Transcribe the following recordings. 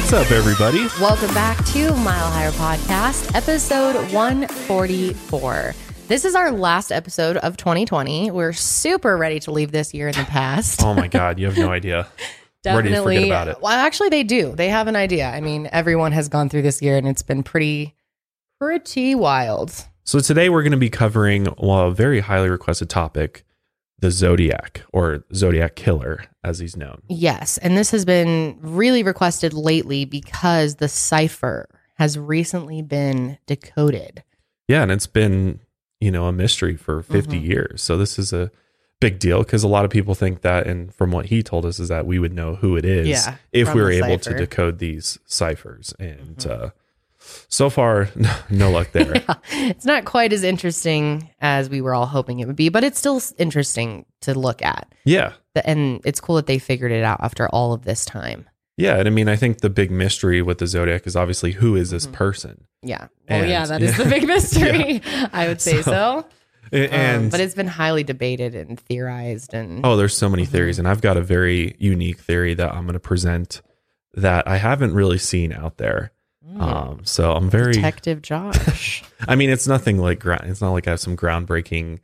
What's up, everybody? Welcome back to Mile Higher Podcast, episode 144. This is our last episode of 2020. We're super ready to leave this year in the past. Oh my God, you have no idea. Ready to forget about it. Well, actually, they do. They have an idea. I mean, everyone has gone through this year, and it's been pretty, pretty wild. So today we're going to be covering well, a very highly requested topic, the Zodiac or Zodiac Killer, as he's known. Yes, and this has been really requested lately because the cipher has recently been decoded. Yeah, and it's been you know a mystery for 50 Mhm. years. So this is a big deal because a lot of people think that, and from what he told us, is that we would know who it is Yeah, if we were able to decode these ciphers. And Mhm. uh, so far, no luck there. it's not quite as interesting as we were all hoping it would be, but it's still interesting to look at. yeah. And it's cool that they figured it out after all of this time. Yeah, and I mean, I think the big mystery with the zodiac is obviously who is this Mhm. person, Yeah. And- oh, yeah, that is yeah. the big mystery. I would say So, so. A- Um, and but it's been highly debated and theorized. And oh, there's so many Mhm. theories, and I've got a very unique theory that I'm going to present that I haven't really seen out there. Mm. Um, so I'm very, Detective Josh. I mean, it's nothing like. It's not like I have some groundbreaking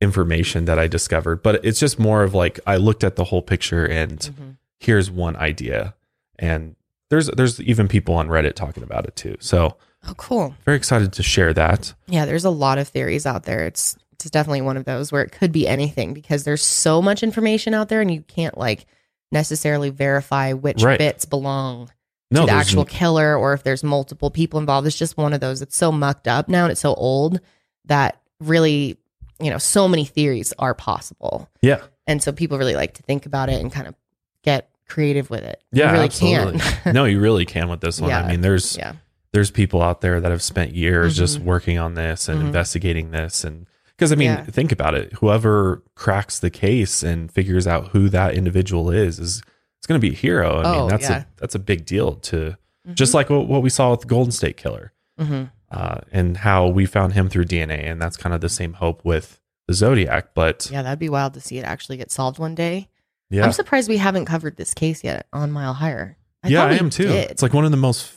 information that I discovered, but it's just more of like I looked at the whole picture and Mhm. here's one idea, and there's there's even people on Reddit talking about it too. So Oh, cool. very excited to share that. Yeah, there's a lot of theories out there. It's it's definitely one of those where it could be anything because there's so much information out there and you can't like necessarily verify which Right. bits belong No, the actual killer or if there's multiple people involved. It's just one of those. It's so mucked up now and it's so old that really, you know, so many theories are possible. yeah. And so people really like to think about it and kind of get creative with it. Yeah, you really absolutely. can. no, you really can with this one. I mean, there's yeah. there's people out there that have spent years just Mhm. working on this and Mhm. investigating this and because I mean, Yeah. think about it. Whoever cracks the case and figures out who that individual is is it's going to be a hero. I mean, Oh, that's yeah. a that's a big deal to just like what, what we saw with the Golden State Killer Mhm. uh, and how we found him through DNA, and that's kind of the same hope with the Zodiac. But Yeah, that'd be wild to see it actually get solved one day. yeah, I'm surprised we haven't covered this case yet on Mile Higher. yeah, I am too. did. It's like one of the most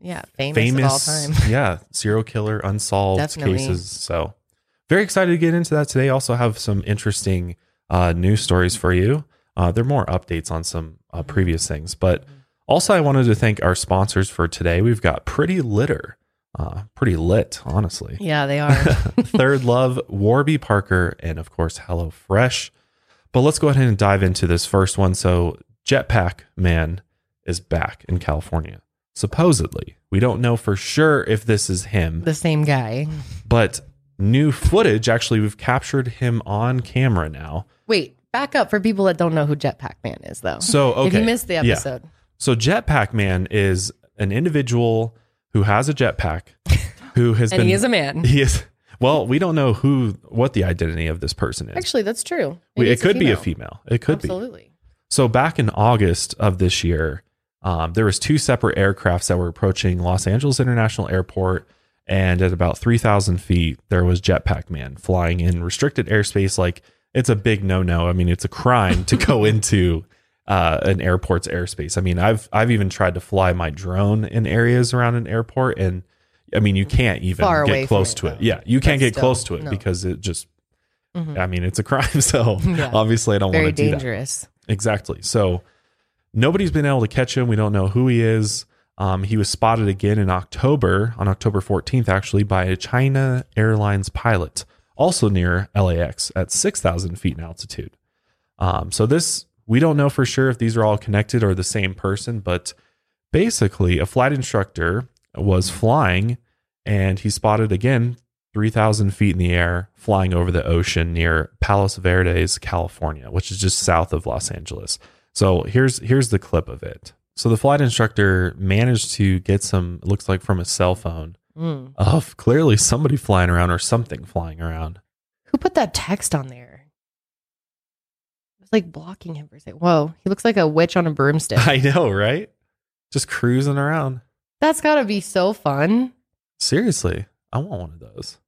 yeah, famous, famous, of all time. yeah, serial killer unsolved Definitely. cases. So very excited to get into that today. Also have some interesting uh, news stories for you. Uh, there are more updates on some uh, Mm-hmm. previous things, but also I wanted to thank our sponsors for today. We've got Pretty Litter, uh, pretty lit, honestly. Yeah, they are. Third Love, Warby Parker, and of course Hello Fresh. But let's go ahead and dive into this first one. So Jetpack Man is back in California. Supposedly, we don't know for sure if this is him, the same guy. but new footage actually we've captured him on camera now. Wait, back up for people that don't know who Jetpack Man is, though. So okay, If you missed the Yeah. episode, So Jetpack Man is an individual who has a jetpack who has and been he is a man. he is well, we don't know who what the identity of this person is. Actually, that's true. Maybe it could be a female. It could be. Absolutely. So back in August of this year, um, there was two separate aircrafts that were approaching Los Angeles International Airport, and at about three thousand feet, there was Jetpack Man flying in restricted airspace. Like it's a big no-no. I mean, it's a crime to go into uh, an airport's airspace. I mean, I've I've even tried to fly my drone in areas around an airport, and I mean, you can't even Far get close it, to it. Yeah, you can't get still, close to it no. because it just. Mhm. I mean, it's a crime. So Yeah. obviously, I don't want to do that. dangerous. Exactly. So nobody's been able to catch him. We don't know who he is. Um, he was spotted again in October, on October 14th, actually, by a China Airlines pilot, also near LAX at 6,000 feet in altitude. Um, so this, we don't know for sure if these are all connected or the same person, but basically, a flight instructor was flying and he spotted again 3,000 feet in the air flying over the ocean near Palos Verdes, California, which is just south of Los Angeles. So here's here's the clip of it. So the flight instructor managed to get some, looks like from a cell phone, Mm. of clearly somebody flying around or something flying around. Who put that text on there? It was like blocking him for a second. Whoa, he looks like a witch on a broomstick. I know, right? Just cruising around. That's got to be so fun. Seriously, I want one of those.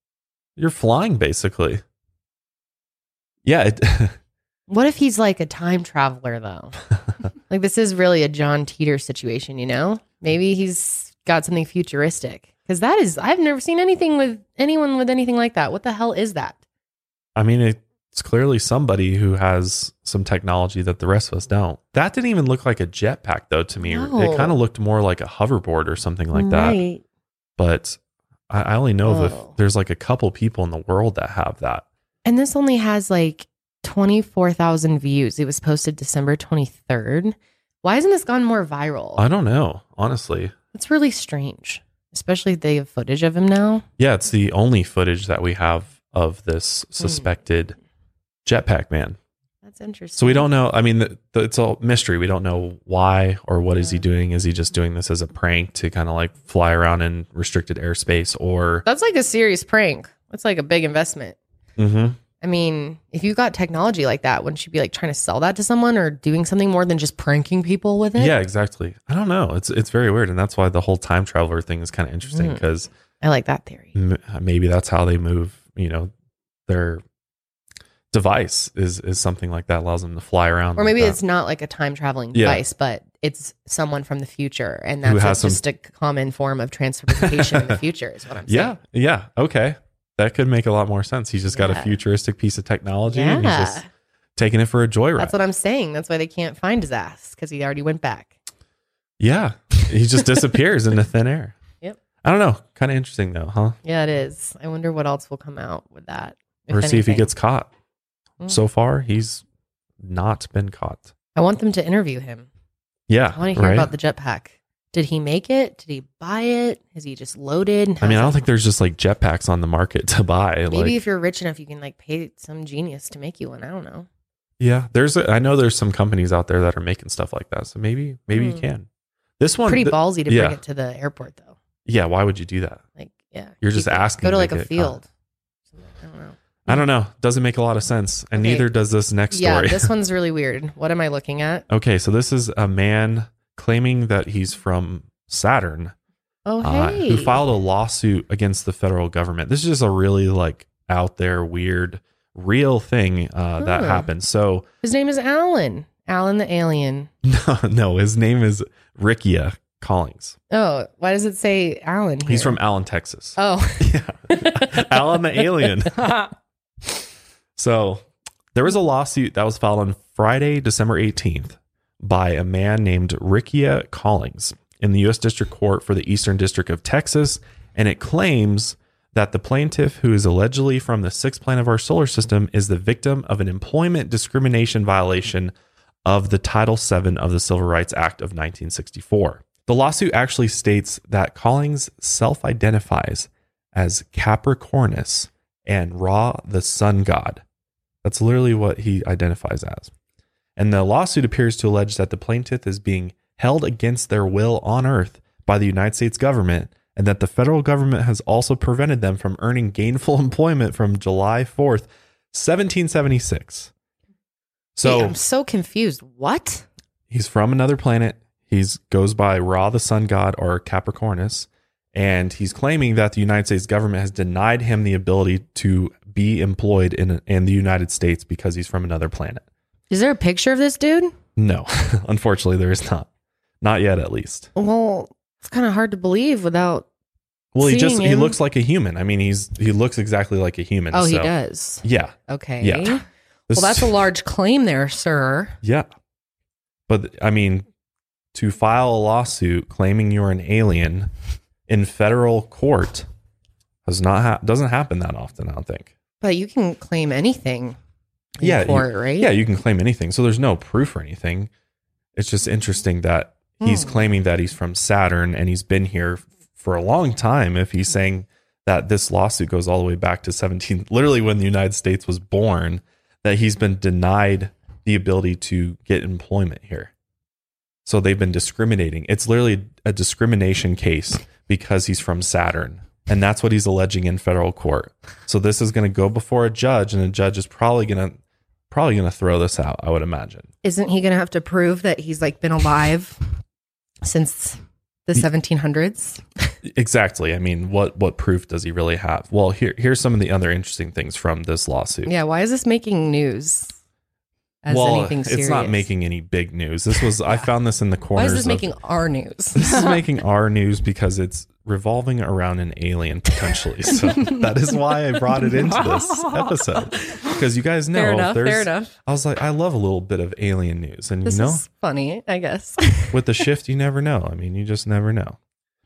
You're flying basically. Yeah, it, What if he's like a time traveler though? like this is really a John Titor situation, you know? Maybe he's got something futuristic. Because that is, I've never seen anything with anyone with anything like that. What the hell is that? I mean, it's clearly somebody who has some technology that the rest of us don't. That didn't even look like a jetpack, though, to me. No. It kind of looked more like a hoverboard or something like that. But I, I only know Oh. that there's like a couple people in the world that have that. And this only has like 24,000 views. It was posted December 23rd. Why hasn't this gone more viral? I don't know, honestly. It's really strange, especially if they have footage of him now. Yeah, it's the only footage that we have of this Hmm. suspected jetpack man. That's interesting. So we don't know. I mean, the, the, it's a mystery. We don't know why or what is he doing. Is he just doing this as a prank to kind of like fly around in restricted airspace or? That's like a serious prank. That's like a big investment. Mhm. I mean, if you got technology like that, wouldn't you be like trying to sell that to someone or doing something more than just pranking people with it? Yeah, exactly. I don't know. It's it's very weird, and that's why the whole time traveler thing is kind of interesting Mm. because I like that theory. maybe that's how they move. You know, their device is is something like that allows them to fly around. Or like maybe that. it's not like a time traveling Yeah. device, but it's someone from the future. And Who that's has like just a common form of transportation in the future, is what I'm saying. yeah, yeah. Okay, that could make a lot more sense. He's just got a futuristic piece of technology, and he's Yeah. just taking it for a joyride. That's what I'm saying. That's why they can't find his ass because he already went back. Yeah. He just disappears into thin air. Yep. I don't know. Kind of interesting though, huh? Yeah, it is. I wonder what else will come out with that. or see if he gets caught. Mm. So far, he's not been caught. I want them to interview him. Yeah. I want to hear right? about the jetpack. Did he make it? Did he buy it? Is he just loaded? I mean, I don't think there's just like jetpacks on the market to buy. Maybe like, if you're rich enough, you can like pay some genius to make you one. I don't know. yeah, there's. A, I know there's some companies out there that are making stuff like that. So maybe, maybe you Hmm. can. This one, Pretty th- ballsy to yeah. bring it to the airport, though. yeah. Why would you do that? Like, yeah, You're just asking Go to to like a field. I don't know. I don't know. Doesn't make a lot of sense, and Okay. neither does this next Yeah, story. Yeah, this one's really weird. What am I looking at? okay, so this is a man claiming that he's from Saturn. Oh, uh, hey, who filed a lawsuit against the federal government. This is just a really like out there weird real thing uh, that happened. So His name is Alan. Alan the alien. no, no, his name is Rickia Collings. Oh, why does it say Alan? Here? He's from Allen, Texas. Oh, Yeah. Alan the alien. So there was a lawsuit that was filed on Friday, December 18th by a man named Rickia Collings in the U.S. District Court for the Eastern District of Texas. And it claims that the plaintiff, who is allegedly from the sixth planet of our solar system, is the victim of an employment discrimination violation of the Title VII of the Civil Rights Act of 1964. The lawsuit actually states that Collings self identifies as Capricornus and Ra, the sun god. That's literally what he identifies as. And the lawsuit appears to allege that the plaintiff is being held against their will on earth by the United States government and that the federal government has also prevented them from earning gainful employment from July 4th, 1776. So Wait, I'm so confused. What? he's from another planet. He's goes by Ra, the sun god, or Capricornus, and he's claiming that the United States government has denied him the ability to be employed in in the United States because he's from another planet. Is there a picture of this dude? No, unfortunately, there is not. Not yet, at least. Well, it's kind of hard to believe without. Well, he just Seeing he looks like a human. I mean, he's he looks exactly like a human. Oh, he does. Yeah. Okay. Yeah. Well, that's a large claim there, sir. Yeah. But I mean, to file a lawsuit claiming you're an alien in federal court has not ha- doesn't happen that often, I don't think. But you can claim anything Yeah, you- court, right? Yeah, you can claim anything. So there's no proof or anything. It's just interesting that he's Hmm. claiming that he's from Saturn and he's been here for a long time if he's saying that this lawsuit goes all the way back to 17 literally when the United States was born that he's been denied the ability to get employment here. So they've been discriminating. It's literally a discrimination case because he's from Saturn. And that's what he's alleging in federal court. So this is going to go before a judge and the judge is probably going to probably going to throw this out, I would imagine. Isn't he going to have to prove that he's like been alive since the 1700s? Exactly. I mean, what what proof does he really have? Well, here here's some of the other interesting things from this lawsuit. Yeah. Why is this making news? as well, anything serious. it's not making any big news. This was I found this in the corner. Why corners. is this of- making our news? this is making our news because it's revolving around an alien potentially. So that is why I brought it into this episode. Because you guys know fair enough. there's Fair enough. I was like, I love a little bit of alien news. And This you know, is funny, I guess. with the shift, you never know. I mean, you just never know.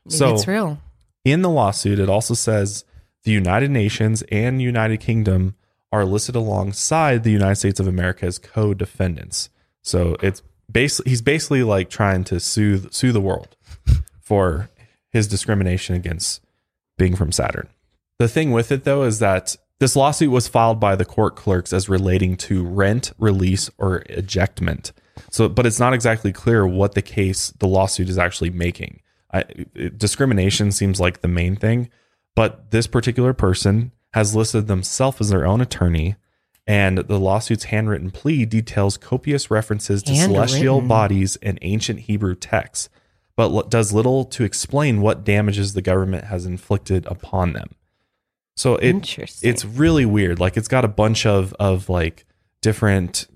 Maybe So it's real. in the lawsuit, it also says the United Nations and United Kingdom are listed alongside the United States of America as co-defendants. So it's basically he's basically like trying to sue sue the world for his discrimination against being from Saturn. The thing with it though is that this lawsuit was filed by the court clerks as relating to rent, release, or ejectment. So, but it's not exactly clear what the case the lawsuit is actually making. I, it- discrimination seems like the main thing, but this particular person has listed themselves as their own attorney, and the lawsuit's handwritten plea details copious references to celestial bodies and ancient Hebrew texts, but does little to explain what damages the government has inflicted upon them. So it it's really weird. Like it's got a bunch of of like different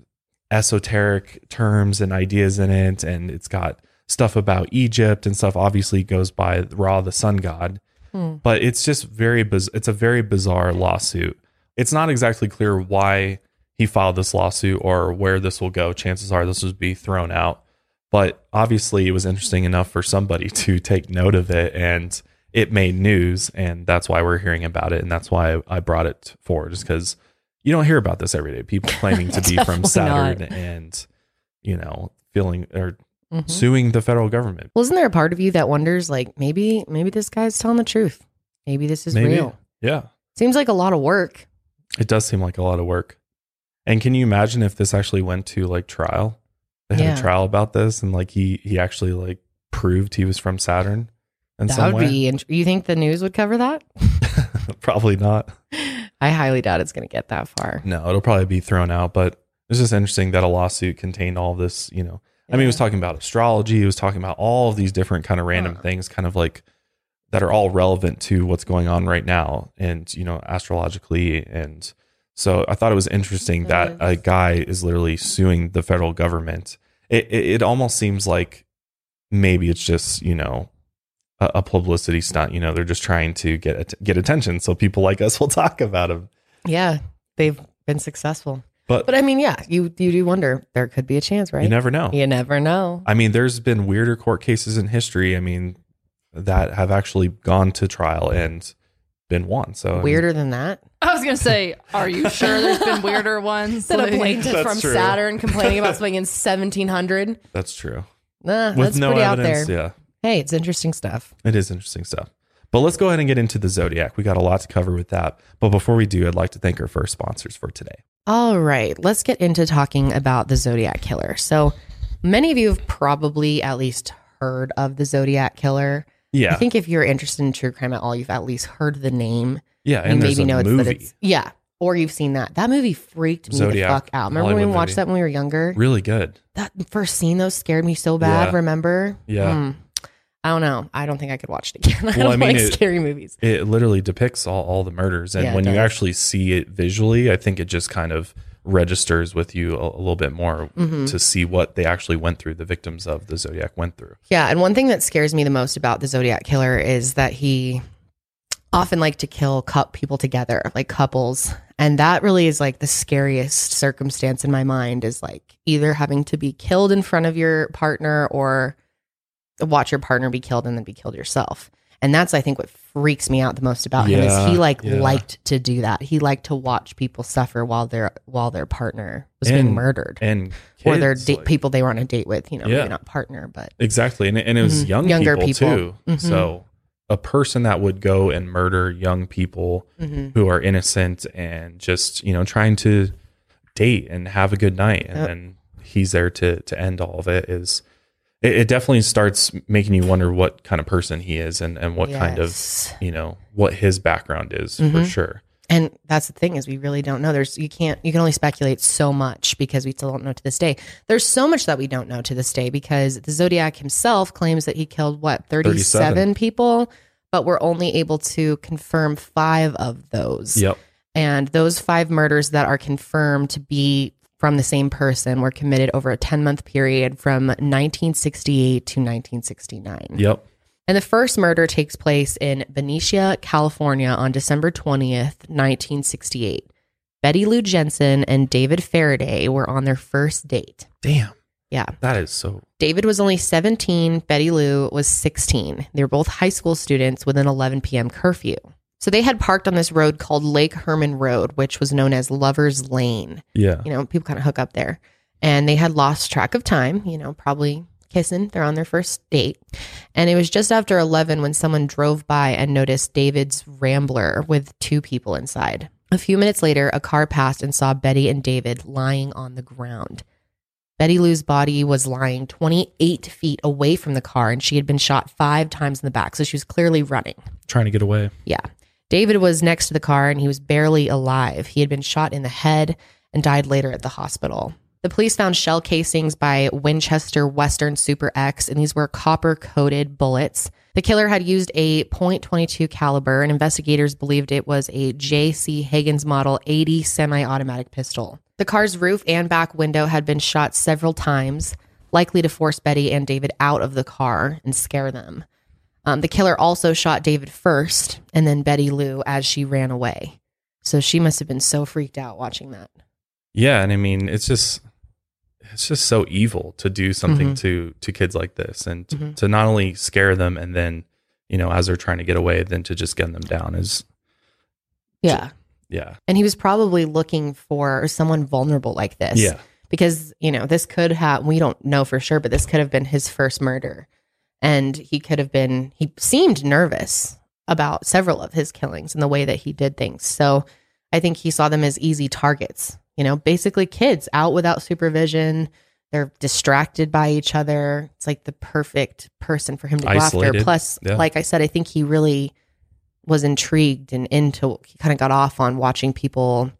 esoteric terms and ideas in it, and it's got stuff about Egypt and stuff. Obviously, goes by Ra, the sun god, Hmm. but it's just very biz- It's a very bizarre lawsuit. It's not exactly clear why he filed this lawsuit or where this will go. Chances are this will be thrown out, but obviously it was interesting enough for somebody to take note of it and it made news and that's why we're hearing about it and that's why I brought it forward just because you don't hear about this every day. People claiming to be from Saturn not. and you know feeling or Mhm. suing the federal government. Wasn't there a part of you that wonders, like, maybe, maybe this guy's telling the truth? Maybe this is Maybe. real. Yeah, Seems like a lot of work. it does seem like a lot of work. And can you imagine if this actually went to like trial? They had Yeah. a trial about this and like he he actually like proved he was from Saturn in That would way. be. int- You think the news would cover that? Probably not. I highly doubt it's going to get that far. No, it'll probably be thrown out. But it's just interesting that a lawsuit contained all this. You know, I mean, he was talking about astrology. He was talking about all of these different kind of random Huh. things, kind of like that are all relevant to what's going on right now, and you know, astrologically. And so I thought it was interesting It that a guy is literally suing the federal government. It it, it almost seems like maybe it's just you know. A, a publicity stunt, you know. They're just trying to get at- get attention, so people like us will talk about him. Yeah, they've been successful. But, But I mean, yeah, you you do wonder there could be a chance, right? you never know. You never know. I mean, there's been weirder court cases in history. I mean, that have actually gone to trial and been one. So I mean, Weirder than that. I was gonna say, are you sure there's been weirder ones? Than a plaintiff from true. Saturn complaining about something in 1700. that's true. Nah, With that's no pretty evidence, out there. yeah, Hey, it's interesting stuff. it is interesting stuff. But let's go ahead and get into the zodiac. We got a lot to cover with that. But before we do, I'd like to thank our first sponsors for today. All right, let's get into talking about the Zodiac Killer. So, many of you have probably at least heard of the Zodiac Killer. Yeah, I think if you're interested in true crime at all, you've at least heard the name. yeah, and there's maybe know it's movie. that it's yeah, or you've seen that. That movie freaked me Zodiac, the fuck out. Remember when we watched movie. that when we were younger? really good. That first scene though scared me so bad. Yeah. Remember? Yeah. Hmm. I don't know. I don't think I could watch it again. I Well, I don't mean, like it- scary movies. It literally depicts all, all the murders, and Yeah, when you actually see it visually, I think it just kind of registers with you a, a little bit more Mm-hmm. to see what they actually went through. The victims of the Zodiac went through. Yeah, and one thing that scares me the most about the Zodiac killer is that he often like to kill cup people together, like couples. And that really is like the scariest circumstance in my mind is like either having to be killed in front of your partner or watch your partner be killed and then be killed yourself. And that's I think what freaks me out the most about him is he like yeah. liked to do that. He liked to watch people suffer while their while their partner was being murdered. and or their kids, da- like- people they were on a date with, you know, Yeah. maybe not partner, but exactly, and, and it was Mhm. young Younger people, people. too. Mhm. So a person that would go and murder young people Mhm. who are innocent and just you know trying to date and have a good night, and Yep. then he's there to to end all of it is. It, it definitely starts making you wonder what kind of person he is and, and what kind of you know what his background is for Mhm. sure. And that's the thing is we really don't know. There's you can't you can only speculate so much because we still don't know to this day. There's so much that we don't know to this day because the Zodiac himself claims that he killed what 37, 37. people, but we're only able to confirm 5 of those. Yep. And those 5 murders that are confirmed to be from the same person were committed over a 10 month period from 1968 to 1969. Yep. And the first murder takes place in Benicia, California on December 20th, 1968. Betty Lou Jensen and David Faraday were on their first date. Damn. Yeah. That is so. David was only 17, Betty Lou was 16. They were both high school students with an 11 p.m. curfew. So they had parked on this road called Lake Herman Road, which was known as Lover's Lane. Yeah. You know, people kind of hook up there. And they had lost track of time, you know, probably kissing. They're on their first date. And it was just after 11 when someone drove by and noticed David's Rambler with two people inside. A few minutes later, a car passed and saw Betty and David lying on the ground. Betty Lou's body was lying 28 feet away from the car and she had been shot five times in the back. So she was clearly running. Trying to get away. Yeah. David was next to the car and he was barely alive. He had been shot in the head and died later at the hospital. The police found shell casings by Winchester Western Super X, and these were copper coated bullets. The killer had used a .22 caliber, and investigators believed it was a J.C. Higgins Model 80 semi automatic pistol. The car's roof and back window had been shot several times, likely to force Betty and David out of the car and scare them. Um, the killer also shot David first and then Betty Lou as she ran away. So she must have been so freaked out watching that. Yeah, and I mean, it's just it's just so evil to do something Mhm. to to kids like this, and t- Mhm. to not only scare them, and then you know, as they're trying to get away, then to just gun them down is Yeah. yeah, And he was probably looking for someone vulnerable like this. yeah, Because, you know, this could have, we don't know for sure, but this could have been his first murder. And he could have been, he seemed nervous about several of his killings and the way that he did things. So I think he saw them as easy targets, you know, basically kids out without supervision. They're distracted by each other. It's like the perfect person for him to go after. Plus, Yeah. like I said, I think he really was intrigued and into, he kind of got off on watching people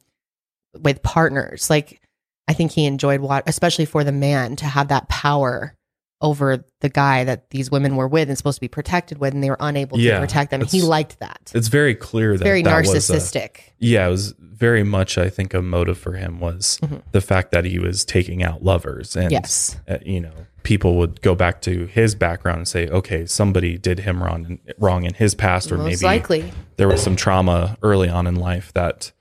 with partners. Like, I think he enjoyed what, especially for the man to have that power over the guy that these women were with and supposed to be protected with, and they were unable Yeah, to protect them. He liked that. it's very clear that very that was a- narcissistic. yeah, it was very much. I think a motive for him was Mhm. the fact that he was taking out lovers, and yes. uh, you know, people would go back to his background and say, okay, somebody did him wrong, wrong in his past, or Most maybe likely. there was some trauma early on in life that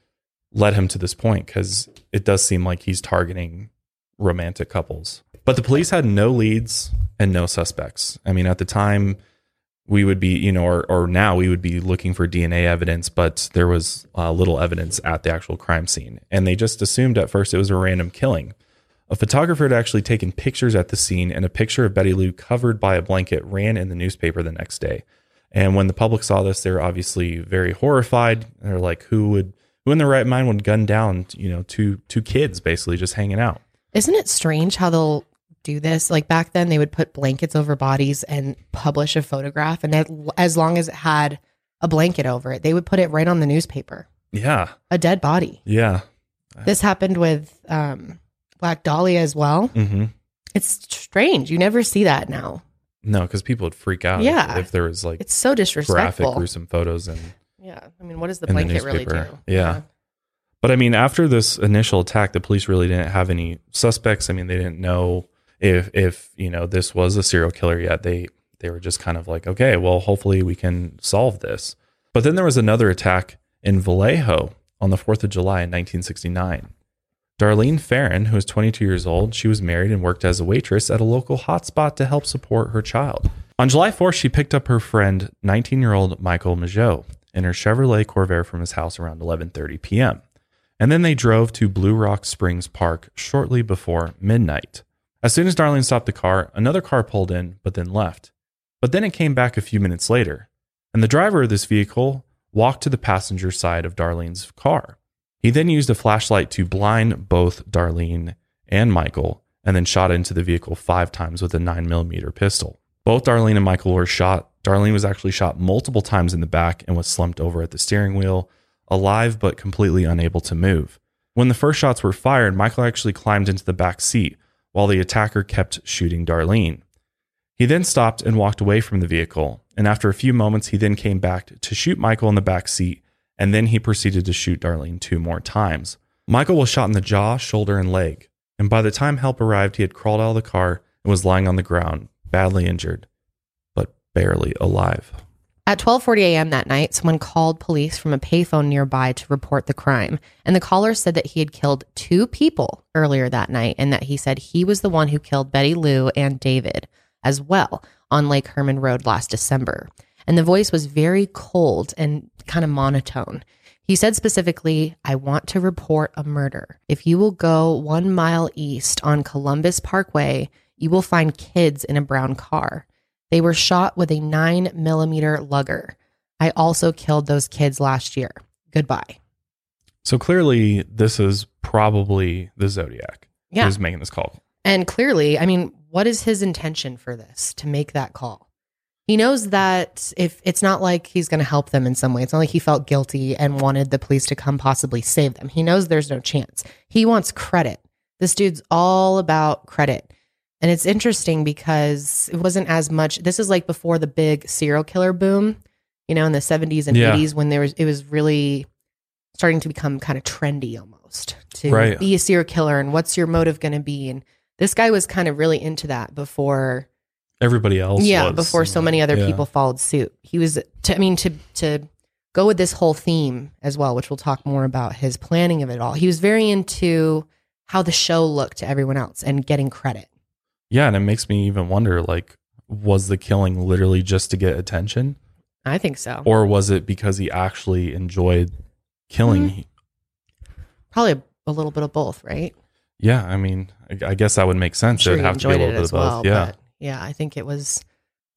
led him to this point because it does seem like he's targeting romantic couples. But the police had no leads and no suspects. I mean, at the time, we would be, you know, or, or now we would be looking for DNA evidence, but there was uh, little evidence at the actual crime scene. And they just assumed at first it was a random killing. A photographer had actually taken pictures at the scene, and a picture of Betty Lou covered by a blanket ran in the newspaper the next day. And when the public saw this, they were obviously very horrified. They're like, "Who would, who in their right mind would gun down, you know, two two kids basically just hanging out?" Isn't it strange how they'll do this? Like back then, they would put blankets over bodies and publish a photograph, and that, as long as it had a blanket over it, they would put it right on the newspaper. Yeah, A dead body. yeah, This happened with um, Black Dahlia as well. hmm It's strange. You never see that now. no, because people would freak out. Yeah. if, there was like It's so disrespectful, graphic, gruesome photos and Yeah. I mean, what does the In the blanket really do? newspaper. Yeah. But I mean, after this initial attack, the police really didn't have any suspects. I mean, they didn't know if if you know this was a serial killer yet. They they were just kind of like, okay, well, hopefully we can solve this. But then there was another attack in Vallejo on the Fourth of July in 1969. Darlene Ferrin, who was 22 years old, she was married and worked as a waitress at a local hotspot to help support her child. On July 4th, she picked up her friend, 19-year-old Michael Mageau, in her Chevrolet Corvair from his house around 11:30 p.m. And then they drove to Blue Rock Springs Park shortly before midnight. As soon as Darlene stopped the car, another car pulled in, but then left. But then it came back a few minutes later, and the driver of this vehicle walked to the passenger side of Darlene's car. He then used a flashlight to blind both Darlene and Michael, and then shot into the vehicle five times with a 9mm pistol. Both Darlene and Michael were shot. Darlene was actually shot multiple times in the back and was slumped over at the steering wheel, alive but completely unable to move. When the first shots were fired, Michael actually climbed into the back seat while the attacker kept shooting Darlene. He then stopped and walked away from the vehicle, and after a few moments, he then came back to shoot Michael in the back seat, and then he proceeded to shoot Darlene two more times. Michael was shot in the jaw, shoulder, and leg. And by the time help arrived, he had crawled out of the car and was lying on the ground, badly injured, but barely alive. At 12:40 a.m. that night, someone called police from a payphone nearby to report the crime, and the caller said that he had killed two people earlier that night and that he said he was the one who killed Betty Lou and David as well on Lake Herman Road last December. And the voice was very cold and kind of monotone. He said specifically, I want to report a murder. If you will go one mile east on Columbus Parkway, you will find kids in a brown car. They were shot with a nine millimeter Luger. I also killed those kids last year. Goodbye. So clearly, this is probably the Zodiac Yeah. who's making this call. And clearly, I mean, what is his intention for this to make that call? He knows that if it's not like he's going to help them in some way, it's not like he felt guilty and wanted the police to come possibly save them. He knows there's no chance. He wants credit. This dude's all about credit. And it's interesting because it wasn't as much. This is like before the big serial killer boom, you know, in the 70s and Yeah. 80s when there was, it was really starting to become kind of trendy almost to Right. be a serial killer and what's your motive going to be. And this guy was kind of really into that before Everybody else, yeah was. before so many other Yeah. people followed suit he was to, i mean to to go with this whole theme as well which we'll talk more about his planning of it all he was very into how the show looked to everyone else and getting credit Yeah, and it makes me even wonder like, was the killing literally just to get attention? i think so Or was it because he actually enjoyed killing? Mm-hmm. probably a, a little bit of both right Yeah, I mean, I, guess that would make sense. I'm it would have to be a little bit of both. yeah. yeah i think it was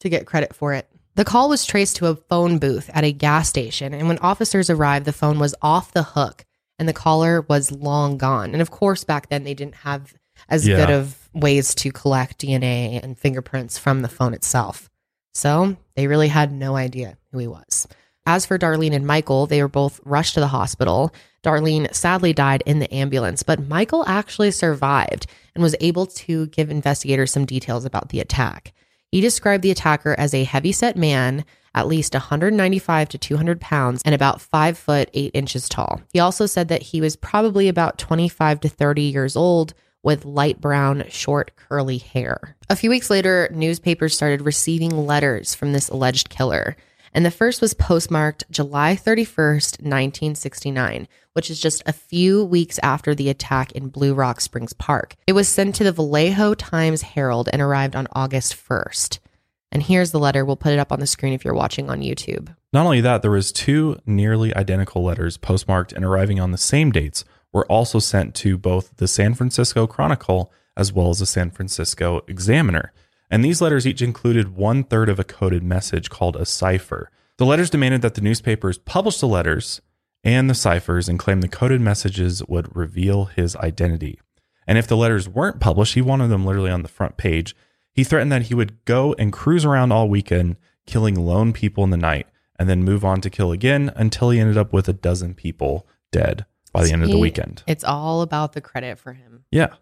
to get credit for it the call was traced to a phone booth at a gas station and when officers arrived the phone was off the hook and the caller was long gone and of course back then they didn't have as Yeah. good of ways to collect dna and fingerprints from the phone itself so they really had no idea who he was as for Darlene and Michael, they were both rushed to the hospital. Darlene sadly died in the ambulance, but Michael actually survived and was able to give investigators some details about the attack. He described the attacker as a heavyset man, at least 195 to 200 pounds, and about 5 foot 8 inches tall. He also said that he was probably about 25 to 30 years old with light brown, short, curly hair. A few weeks later, newspapers started receiving letters from this alleged killer and the first was postmarked July 31st, 1969, which is just a few weeks after the attack in Blue Rock Springs Park. It was sent to the Vallejo Times Herald and arrived on August 1st. And here's the letter. We'll put it up on the screen if you're watching on YouTube. Not only that, there was two nearly identical letters postmarked and arriving on the same dates were also sent to both the San Francisco Chronicle as well as the San Francisco Examiner. And these letters each included one third of a coded message called a cipher. The letters demanded that the newspapers publish the letters and the ciphers and claimed the coded messages would reveal his identity. And if the letters weren't published, he wanted them literally on the front page. He threatened that he would go and cruise around all weekend, killing lone people in the night, and then move on to kill again until he ended up with a dozen people dead by the end of the weekend. It's all about the credit for him. Yeah.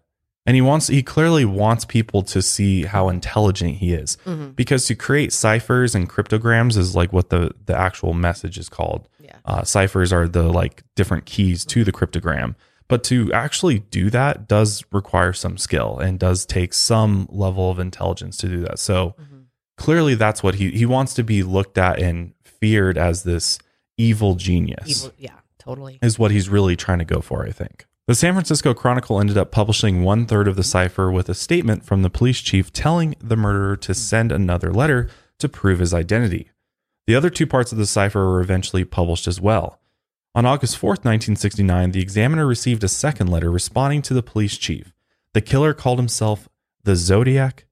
And he wants he clearly wants people to see how intelligent he is. Mhm. Because to create ciphers and cryptograms is like what the the actual message is called. Yeah. Uh, ciphers are the like different keys to the cryptogram. But to actually do that does require some skill and does take some level of intelligence to do that. So Mhm. clearly that's what he he wants to be looked at and feared as this evil genius Evil, yeah, totally. is what he's really trying to go for, I think. The San Francisco Chronicle ended up publishing one third of the cipher with a statement from the police chief telling the murderer to hmm. send another letter to prove his identity. The other two parts of the cipher were eventually published as well. On August 4th, 1969, the examiner received a second letter responding to the police chief. The killer called himself the Zodiac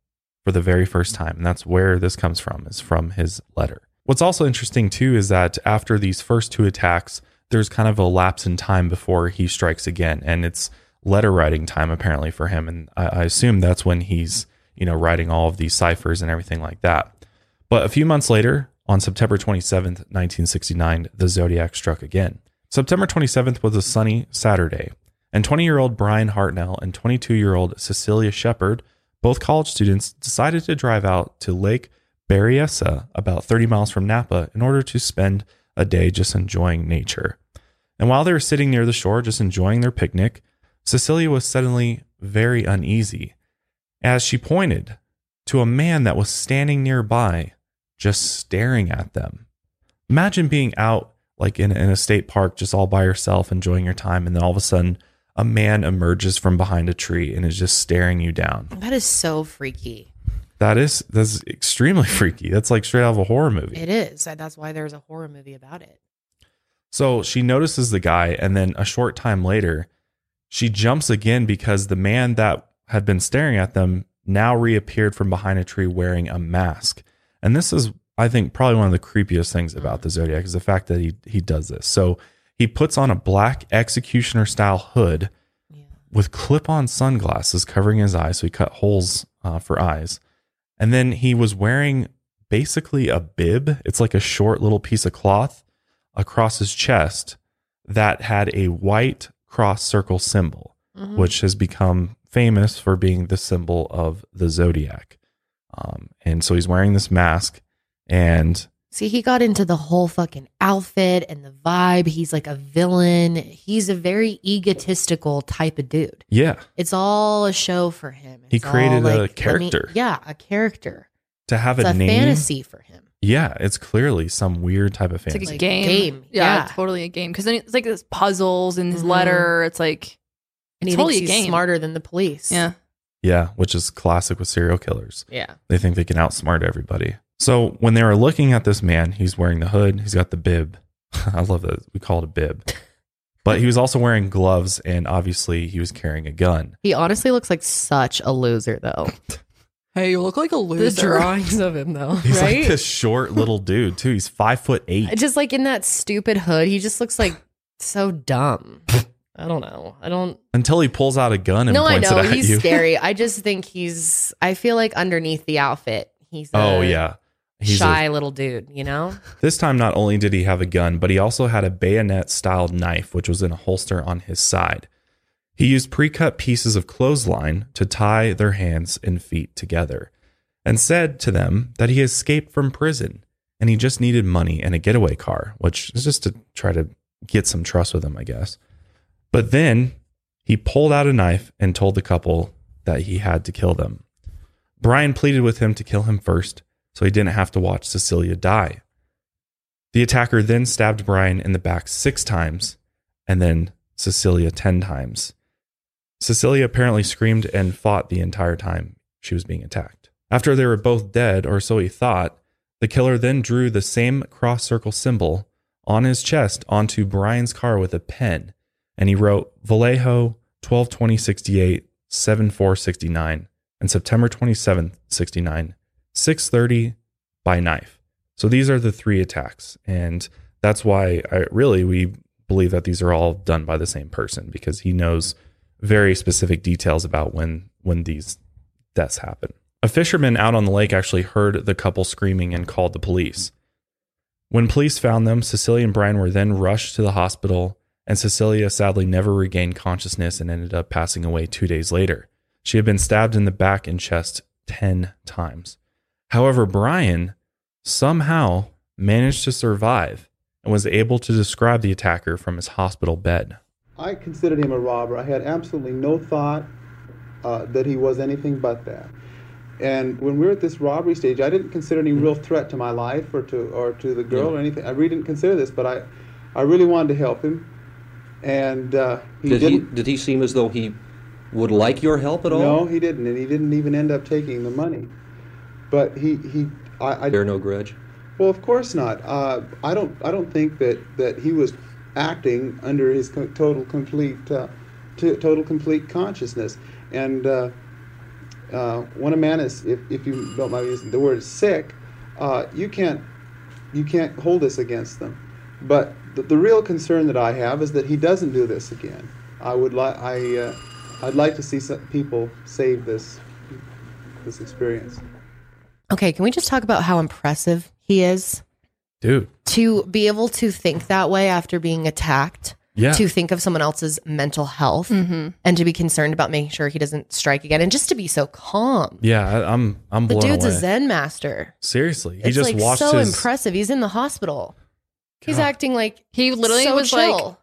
for the very first hmm. time. And that's where this comes from, is from his letter. What's also interesting too is that after these first two attacks, there's kind of a lapse in time before he strikes again. And it's letter writing time apparently for him. And I, I assume that's when he's, you know, writing all of these ciphers and everything like that. But a few months later, on September 27th, 1969, the Zodiac struck again. September 27th was a sunny Saturday, and 20 year old Bryan Hartnell and 22 year old Cecilia Shepard, both college students, decided to drive out to Lake Berryessa, about 30 miles from Napa, in order to spend a day just enjoying nature. And while they were sitting near the shore, just enjoying their picnic, Cecilia was suddenly very uneasy as she pointed to a man that was standing nearby, just staring at them. Imagine being out like in, in a state park, just all by yourself, enjoying your time, and then all of a sudden, a man emerges from behind a tree and is just staring you down. That is so freaky. That is that's extremely freaky. That's like straight out of a horror movie. It is. That's why there's a horror movie about it. So she notices the guy, and then a short time later, she jumps again because the man that had been staring at them now reappeared from behind a tree wearing a mask. And this is, I think, probably one of the creepiest things about the Zodiac is the fact that he he does this. So he puts on a black executioner style hood Yeah. with clip on sunglasses covering his eyes. So he cut holes uh, for eyes. And then he was wearing basically a bib. It's like a short little piece of cloth across his chest that had a white cross circle symbol, Mhm. which has become famous for being the symbol of the zodiac. Um, and so he's wearing this mask and See, he got into the whole fucking outfit and the vibe. He's like a villain. He's a very egotistical type of dude. yeah, It's all a show for him. He It's all created a let me- character. yeah, a character. to have It's a, a name. fantasy for him. Yeah, it's clearly some weird type of It's fantasy. like a game. game, Yeah, yeah. totally a game. Because then it's like this puzzles and his Mhm. letter. It's like, And he Totally thinks a he's game. smarter than the police. yeah. yeah, which is classic with serial killers. Yeah. They think they can outsmart everybody. So when they were looking at this man, he's wearing the hood, he's got the bib. I love that we call it a bib. But he was also wearing gloves and obviously he was carrying a gun. He honestly looks like such a loser, though. Hey, you look like a loser. The drawings of him, though, He's right? like this short little dude too. He's five foot eight. just like in that stupid hood, he just looks like so dumb. I don't know. I don't. Until he pulls out a gun and No, I points know it at he's you. He's scary. I just think he's. I feel like underneath the outfit, he's. Oh, a Oh yeah. He's a- shy little dude. You know. This time, not only did he have a gun, but he also had a bayonet styled knife, which was in a holster on his side. He used pre cut pieces of clothesline to tie their hands and feet together and said to them that he escaped from prison and he just needed money and a getaway car, which is just to try to get some trust with him, I guess. But then he pulled out a knife and told the couple that he had to kill them. Bryan pleaded with him to kill him first so he didn't have to watch Cecilia die. The attacker then stabbed Bryan in the back six times and then Cecilia 10 times. Cecilia apparently screamed and fought the entire time she was being attacked. After they were both dead, or so he thought, the killer then drew the same cross circle symbol on his chest onto Bryan's car with a pen, and he wrote Vallejo 122068 7469 and September 27th 69 630 by knife. So these are the three attacks, and that's why I really we believe that these are all done by the same person because he knows very specific details about when when these deaths happen. A fisherman out on the lake actually heard the couple screaming and called the police. When police found them, Cecilia and Bryan were then rushed to the hospital, and Cecilia sadly never regained consciousness and ended up passing away two days later. She had been stabbed in the back and chest 10 times. However, Bryan somehow managed to survive and was able to describe the attacker from his hospital bed. I considered him a robber. I had absolutely no thought uh, that he was anything but that. And when we were at this robbery stage, I didn't consider any real threat to my life or to or to the girl or anything. I really didn't consider this, but I, I really wanted to help him. And uh, he Did he, didn't. did he seem as though he would like your help at all? no, he didn't, and he didn't even end up taking the money. But he he I, I Bear no grudge. Well, of course not. Uh, I don't. I don't think that, that he was acting under his co- total complete uh, t- total complete consciousness. And uh, uh, when a man is, if, if you don't mind using the word sick, uh, you can't you can't hold this against them. But the, the real concern that I have is that he doesn't do this again. I would like I uh, I'd like to see some people save this this experience. Okay, can we just talk about how impressive he is Dude, to be able to think that way after being attacked? yeah. To think of someone else's mental health Mm-hmm. and to be concerned about making sure he doesn't strike again, and just to be so calm. yeah, I, I'm I'm The dude's away. a Zen master. Seriously, he it's just like watched so his impressive. He's in the hospital. He's God. acting like He literally so was chill. like,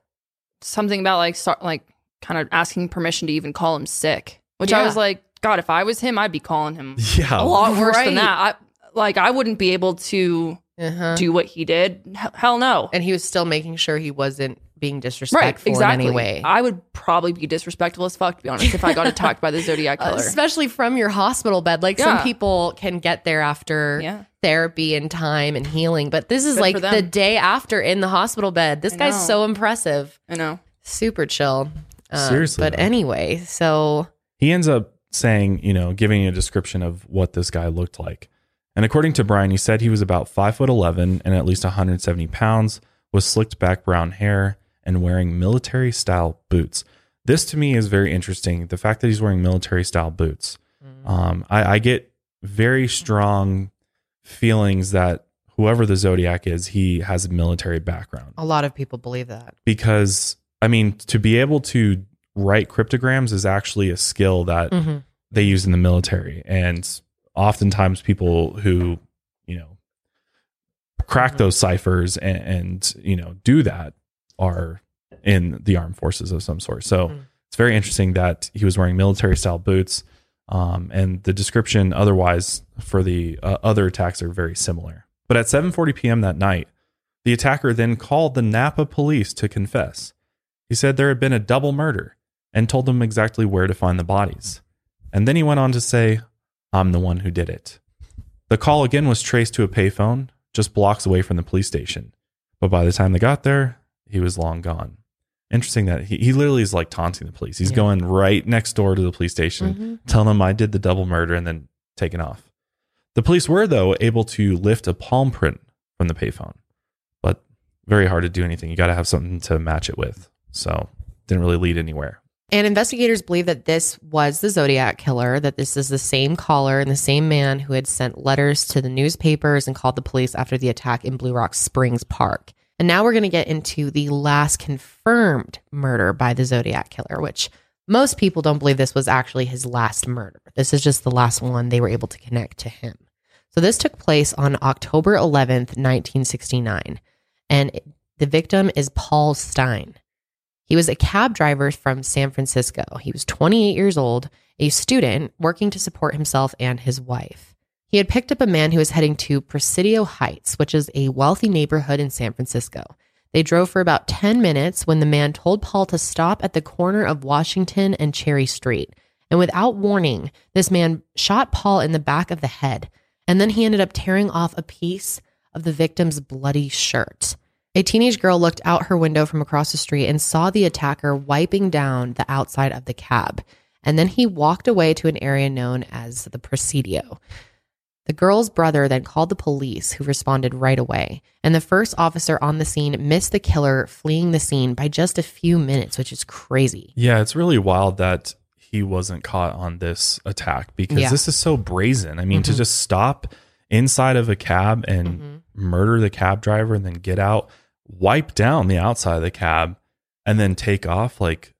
something about like start, like kind of asking permission to even call him sick, which I was like, God, if I was him, I'd be calling him Yeah. a lot worse Right. than that. I, like I wouldn't be able to Uh-huh. do what he did. H- hell no. And he was still making sure he wasn't being Right, disrespectful exactly. in any way. I would probably be disrespectful as fuck, to be honest, if I got attacked by the Zodiac Uh, killer. especially from your hospital bed. Like some people can get there after Yeah. therapy and time and healing, but this is Good like the day after in the hospital bed. This I guy's know. so impressive, I know. super chill. Uh, Seriously, but though. anyway, so he ends up saying, you know, giving a description of what this guy looked like. And according to Bryan, he said he was about five foot eleven and at least 170 pounds, with slicked back brown hair and wearing military style boots. This to me is very interesting. The fact that he's wearing military style boots. Um, I, I get very strong feelings that whoever the Zodiac is, he has a military background a lot of people believe that. because I mean, to be able to write cryptograms is actually a skill that Mhm. they use in the military. And oftentimes people who, you know, crack Mhm. those ciphers and, and, you know, do that are in the armed forces of some sort. So Mhm. it's very interesting that he was wearing military style boots. Um, and the description otherwise for the uh, other attacks are very similar. But at 7:40 p.m. that night, the attacker then called the Napa police to confess. He said there had been a double murder and told them exactly where to find the bodies. And then he went on to say, I'm the one who did it. The call again was traced to a payphone just blocks away from the police station. But by the time they got there, he was long gone. Interesting that he, he literally is like taunting the police. He's Yeah. going right next door to the police station, Mhm. telling them I did the double murder and then taking off. The police were, though, able to lift a palm print from the payphone, but very hard to do anything. You got to have something to match it with. So didn't really lead anywhere. And investigators believe that this was the Zodiac killer, that this is the same caller and the same man who had sent letters to the newspapers and called the police after the attack in Blue Rock Springs Park. And now we're going to get into the last confirmed murder by the Zodiac killer, which most people don't believe this was actually his last murder. This is just the last one they were able to connect to him. So this took place on October 11th, 1969. And the victim is Paul Stine. He was a cab driver from San Francisco. He was 28 years old, a student working to support himself and his wife. He had picked up a man who was heading to Presidio Heights, which is a wealthy neighborhood in San Francisco. They drove for about 10 minutes when the man told Paul to stop at the corner of Washington and Cherry Street. And without warning, this man shot Paul in the back of the head. And then he ended up tearing off a piece of the victim's bloody shirt. A teenage girl looked out her window from across the street and saw the attacker wiping down the outside of the cab. And then he walked away to an area known as the Presidio. The girl's brother then called the police, who responded right away. And the first officer on the scene missed the killer fleeing the scene by just a few minutes, which is crazy. Yeah, it's really wild that he wasn't caught on this attack because Yeah. this is so brazen. I mean, to Mhm. just stop inside of a cab and Mhm. murder the cab driver and then get out, wipe down the outside of the cab, and then take off like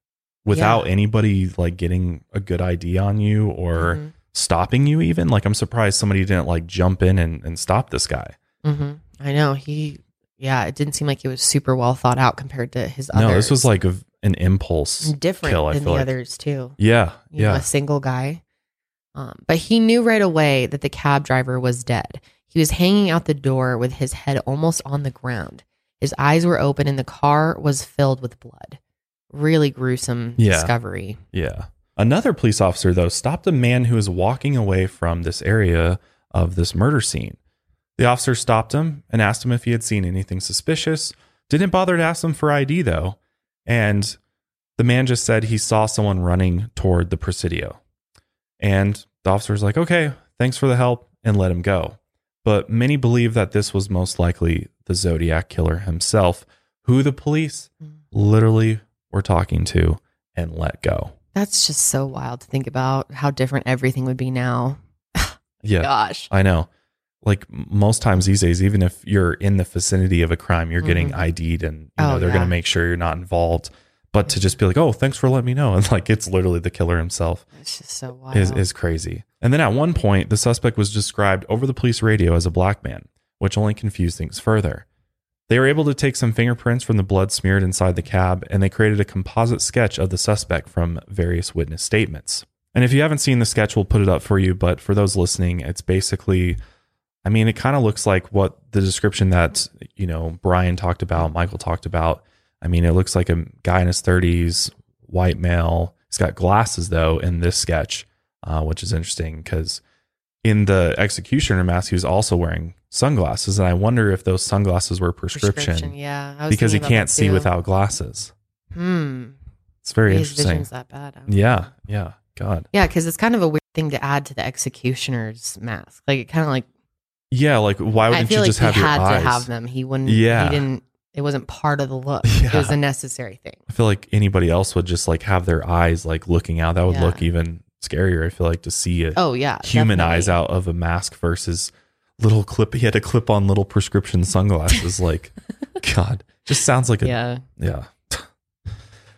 without Yeah. anybody like getting a good ID on you or Mhm. stopping you even. Like I'm surprised somebody didn't like jump in and, and stop this guy. mm-hmm. I know he. Yeah, it didn't seem like it was super well thought out compared to his others. No, this was like a, an impulse different kill, I than the like. others too. Yeah, you know, yeah. a single guy. Um, but he knew right away that the cab driver was dead. He was hanging out the door with his head almost on the ground. His eyes were open and the car was filled with blood. Really gruesome Yeah. discovery. Yeah. Another police officer, though, stopped a man who was walking away from this area of this murder scene. The officer stopped him and asked him if he had seen anything suspicious. Didn't bother to ask him for ID, though. And the man just said he saw someone running toward the Presidio. And the officer was like, okay, thanks for the help, and let him go. But many believe that this was most likely the Zodiac killer himself, who the police literally were talking to and let go. That's just so wild to think about how different everything would be now. Yeah, Gosh. I know. Like most times these days, even if you're in the vicinity of a crime, you're getting Mhm. ID'd and you know Oh, they're gonna make sure you're not involved. But to just be like, oh, thanks for letting me know, and like it's literally the killer himself It's just so wild. is is crazy. And then at one point, the suspect was described over the police radio as a black man, which only confused things further. They were able to take some fingerprints from the blood smeared inside the cab, and they created a composite sketch of the suspect from various witness statements. And if you haven't seen the sketch, we'll put it up for you. But for those listening, it's basically, I mean, it kind of looks like what the description that, you know, Bryan talked about, Michael talked about. I mean, it looks like a guy in his 30s, white male. He's got glasses, though, in this sketch, uh, which is interesting because in the executioner mask, he was also wearing sunglasses. And I wonder if those sunglasses were prescription, Yeah, I was because he can't see without glasses. Hmm. It's very His interesting. vision's that bad. Yeah. know. Yeah. God. Yeah, because it's kind of a weird thing to add to the executioner's mask. Like it kind of like Yeah. Like, why wouldn't you like just have your had eyes? to have them. He wouldn't. Yeah. He didn't. It wasn't part of the look. It was a necessary thing. I feel like anybody else would just like have their eyes like looking out. That would Yeah. look even scarier. I feel like to see it. Oh yeah, human definitely. eyes out of a mask versus little clip. He had to clip on little prescription sunglasses. like, God, just sounds like a Yeah. Yeah.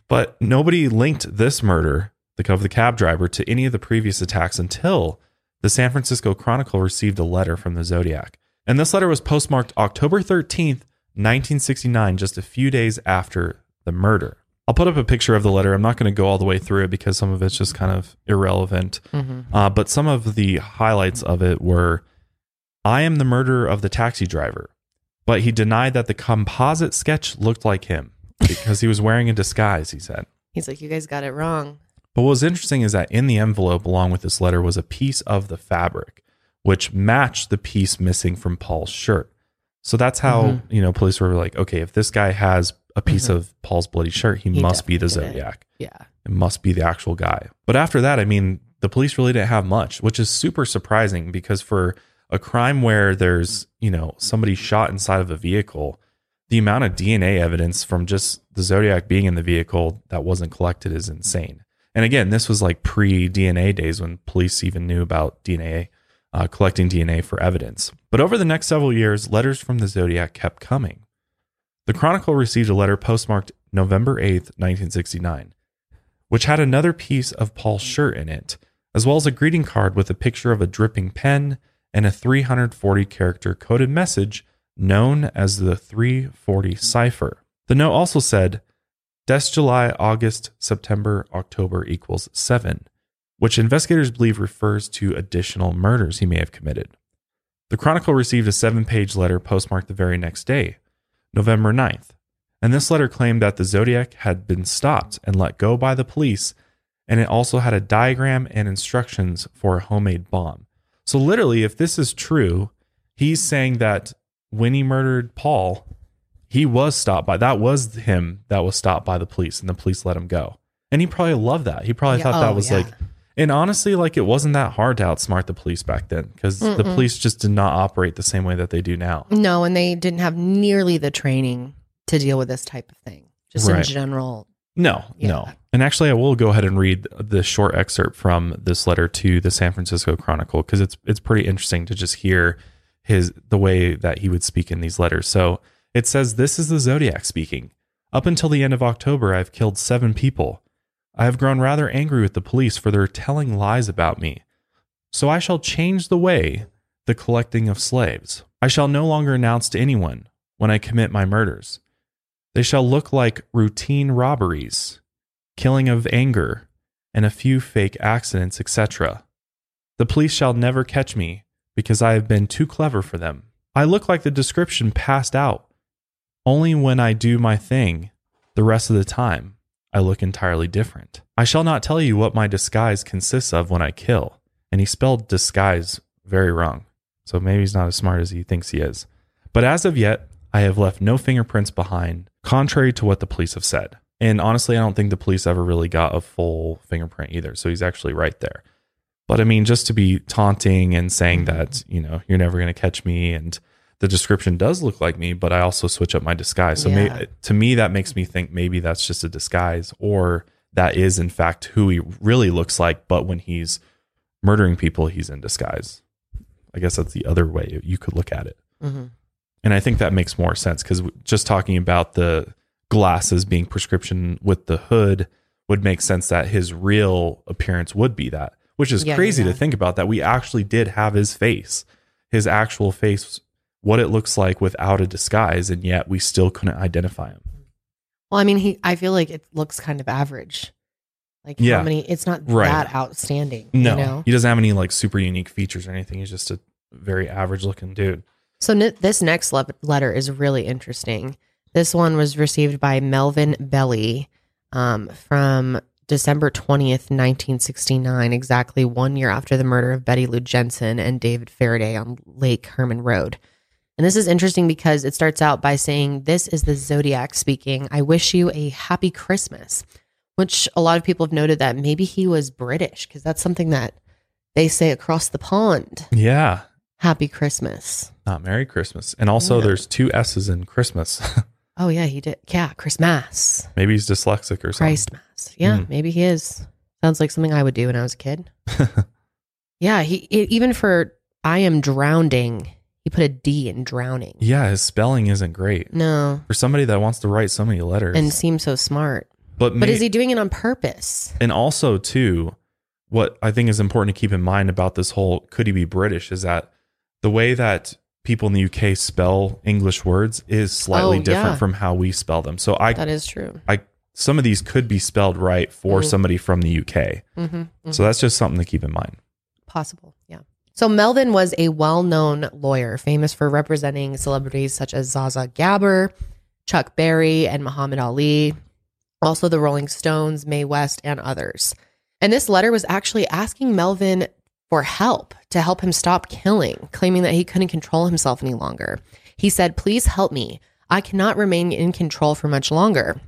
but nobody linked this murder, the of the cab driver, to any of the previous attacks until the San Francisco Chronicle received a letter from the Zodiac. And this letter was postmarked October 13th, 1969, just a few days after the murder. I'll put up a picture of the letter. I'm not going to go all the way through it because some of it's just kind of irrelevant. hmm Uh, but some of the highlights of it were I am the murderer of the taxi driver, but he denied that the composite sketch looked like him because he was wearing a disguise, he said. He's like, you guys got it wrong. But what was interesting is that in the envelope, along with this letter, was a piece of the fabric, which matched the piece missing from Paul's shirt. So that's how, Mhm. you know, police were like, okay, if this guy has a piece Mhm. of Paul's bloody shirt, he, He must be the did it. Zodiac. Yeah. It must be the actual guy. But after that, I mean, the police really didn't have much, which is super surprising because for a crime where there's, you know, somebody shot inside of a vehicle, the amount of DNA evidence from just the Zodiac being in the vehicle that wasn't collected is insane. And again, this was like pre DNA days when police even knew about DNA, uh, collecting DNA for evidence. But over the next several years, letters from the Zodiac kept coming. The Chronicle received a letter postmarked November 8th, 1969, which had another piece of Paul's shirt in it, as well as a greeting card with a picture of a dripping pen and a 340 character coded message known as the 340 cipher. The note also said, Des July, August, September, October equals 7, which investigators believe refers to additional murders he may have committed. The Chronicle received a seven page letter postmarked the very next day, November 9th, and this letter claimed that the Zodiac had been stopped and let go by the police, and it also had a diagram and instructions for a homemade bomb. So, literally, if this is true, he's saying that when he murdered Paul, he was stopped by that was him that was stopped by the police, and the police let him go. And he probably loved that. He probably Yeah, thought that oh, was yeah. like, and honestly, like it wasn't that hard to outsmart the police back then because the police just did not operate the same way that they do now. No, and they didn't have nearly the training to deal with this type of thing. Just in Right. general. No, Yeah. no. And actually, I will go ahead and read the short excerpt from this letter to the San Francisco Chronicle because it's it's pretty interesting to just hear his the way that he would speak in these letters. So it says, "This is the Zodiac speaking. Up until the end of October, I've killed seven people. I have grown rather angry with the police for their telling lies about me. So I shall change the way the collecting of slaves. I shall no longer announce to anyone when I commit my murders. They shall look like routine robberies, killing of anger, and a few fake accidents, etc. The police shall never catch me because I have been too clever for them. I look like the description passed out. Only when I do my thing, the rest of the time, I look entirely different. I shall not tell you what my disguise consists of when I kill. And he spelled disguise very wrong. So maybe he's not as smart as he thinks he is. But as of yet, I have left no fingerprints behind, contrary to what the police have said. And honestly, I don't think the police ever really got a full fingerprint either. So he's actually right there. But I mean, just to be taunting and saying mm-hmm. that, you know, you're never going to catch me and the description does look like me, but I also switch up my disguise. So Yeah. may, to me, that makes me think maybe that's just a disguise or that is, in fact, who he really looks like. But when he's murdering people, he's in disguise. I guess that's the other way you could look at it. hmm And I think that makes more sense because just talking about the glasses being prescription with the hood would make sense that his real appearance would be that, which is Yeah, crazy yeah. to think about that we actually did have his face. His actual face what it looks like without a disguise, and yet we still couldn't identify him. Well, I mean, he. I feel like it looks kind of average. Like Yeah. how many? It's not Right. that outstanding. No, You know? he doesn't have any like super unique features or anything. He's just a very average looking dude. So n- this next le- letter is really interesting. This one was received by Melvin Belli um, from December 20th, 1969, exactly one year after the murder of Betty Lou Jensen and David Faraday on Lake Herman Road. And this is interesting because it starts out by saying, This is the Zodiac speaking. I wish you a happy Christmas, which a lot of people have noted that maybe he was British because that's something that they say across the pond. Yeah, Happy Christmas. not Merry Christmas. And also, No. there's two S's in Christmas. Oh yeah, he did. Yeah, Christmas, Maybe he's dyslexic or something. Christ mass. Yeah, Mm. maybe he is. Sounds like something I would do when I was a kid. yeah, he even for I am drowning. He put a D in drowning. Yeah, his spelling isn't great No, for somebody that wants to write so many letters. and seems so smart. but But may- is he doing it on purpose? And also, too, what I think is important to keep in mind about this whole could he be British is that the way that people in the UK spell English words is slightly Oh, different yeah. from how we spell them. So I, That is true. I, some of these could be spelled right for Mm. somebody from the UK. Mm-hmm. So that's just something to keep in mind. Possible. So Melvin was a well-known lawyer, famous for representing celebrities such as Zsa Zsa Gabor, Chuck Berry, and Muhammad Ali, also the Rolling Stones, Mae West, and others. And this letter was actually asking Melvin for help to help him stop killing, claiming that he couldn't control himself any longer. He said, "Please help me. I cannot remain in control for much longer."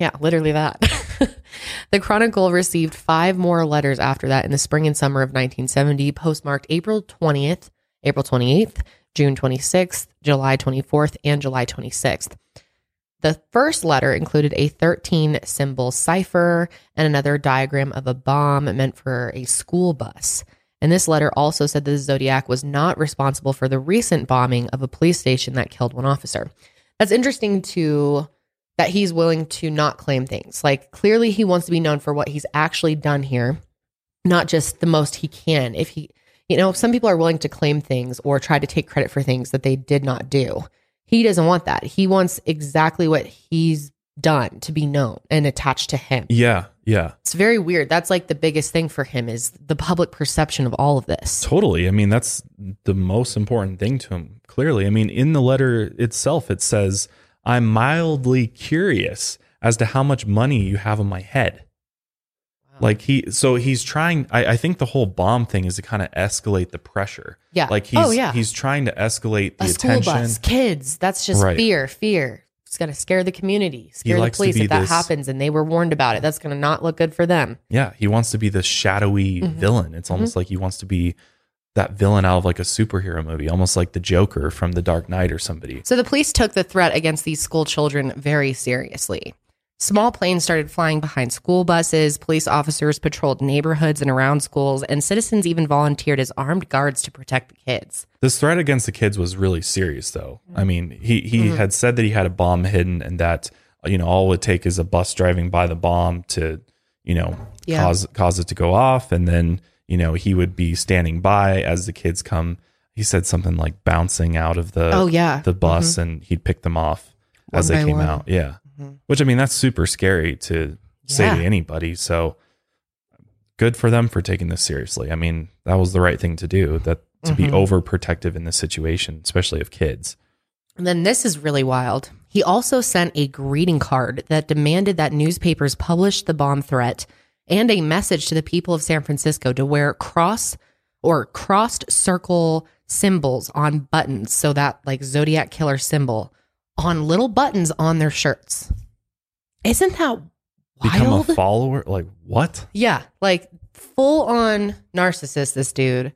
Yeah, literally that. the Chronicle received five more letters after that in the spring and summer of 1970, postmarked April 20th, April 28th, June 26th, July 24th, and July 26th. The first letter included a 13 symbol cipher and another diagram of a bomb meant for a school bus. And this letter also said that the Zodiac was not responsible for the recent bombing of a police station that killed one officer. That's interesting to that he's willing to not claim things. Like clearly he wants to be known for what he's actually done here, not just the most he can. If he, you know, some people are willing to claim things or try to take credit for things that they did not do. He doesn't want that. He wants exactly what he's done to be known and attached to him. Yeah, yeah, It's very weird. That's like the biggest thing for him is the public perception of all of this. totally. I mean, that's the most important thing to him. Clearly, I mean, in the letter itself, it says, "I'm mildly curious as to how much money you have on my head." Like he, so he's trying. I, I think the whole bomb thing is to kind of escalate the pressure. Yeah. Like he's oh yeah. he's trying to escalate the a school attention. bus, kids. That's just Right. fear, fear. It's going to scare the community, scare the police if that this- happens and they were warned about it. That's going to not look good for them. Yeah, he wants to be the shadowy Mhm. villain. It's almost like he wants to be that villain out of like a superhero movie, almost like the Joker from The Dark Knight or somebody. So the police took the threat against these school children very seriously. Small planes started flying behind school buses, police officers patrolled neighborhoods and around schools, and citizens even volunteered as armed guards to protect the kids. This threat against the kids was really serious, though. I mean, he he Mhm. had said that he had a bomb hidden, and that you know all it would take is a bus driving by the bomb to you know Yeah. cause cause it to go off, and then you know he would be standing by as the kids come. He said something like bouncing out of the oh, yeah. the bus, and he'd pick them off as they came one. out. Yeah, Mhm. which I mean that's super scary to say Yeah. to anybody. So good for them for taking this seriously. I mean that was the right thing to do. That to be Mhm. overprotective in this situation, especially of kids. And then this is really wild. He also sent a greeting card that demanded that newspapers publish the bomb threat and a message to the people of San Francisco to wear cross or crossed circle symbols on buttons. So that like Zodiac killer symbol on little buttons on their shirts. Isn't that Become a follower? Like what? yeah, like full on narcissist, this dude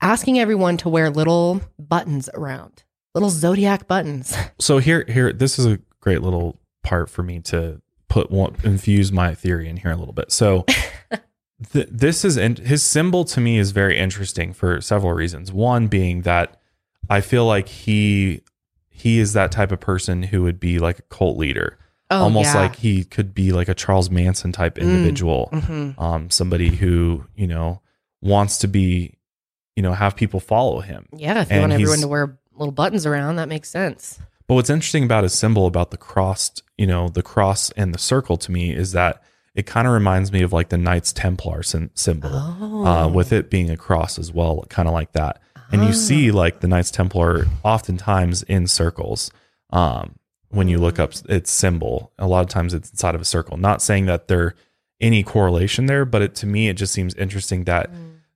asking everyone to wear little buttons around, little Zodiac buttons. So here, here, this is a great little part for me to put one, infuse my theory in here a little bit. So th- this is in, his symbol to me is very interesting for several reasons. One being that I feel like he he is that type of person who would be like a cult leader, Oh, almost yeah. like he could be like a Charles Manson type Mm. individual. Mhm. um, somebody who you know wants to be, you know, have people follow him. Yeah, if you And want everyone to wear little buttons around. That makes sense. But what's interesting about his symbol, about the cross, you know, the cross and the circle to me is that it kind of reminds me of like the Knights Templar sym- symbol, uh, with it being a cross as well, kind of like that. And you see like the Knights Templar oftentimes in circles. Um, when you look up its symbol, a lot of times it's inside of a circle. Not saying that there any correlation there, but it, to me it just seems interesting that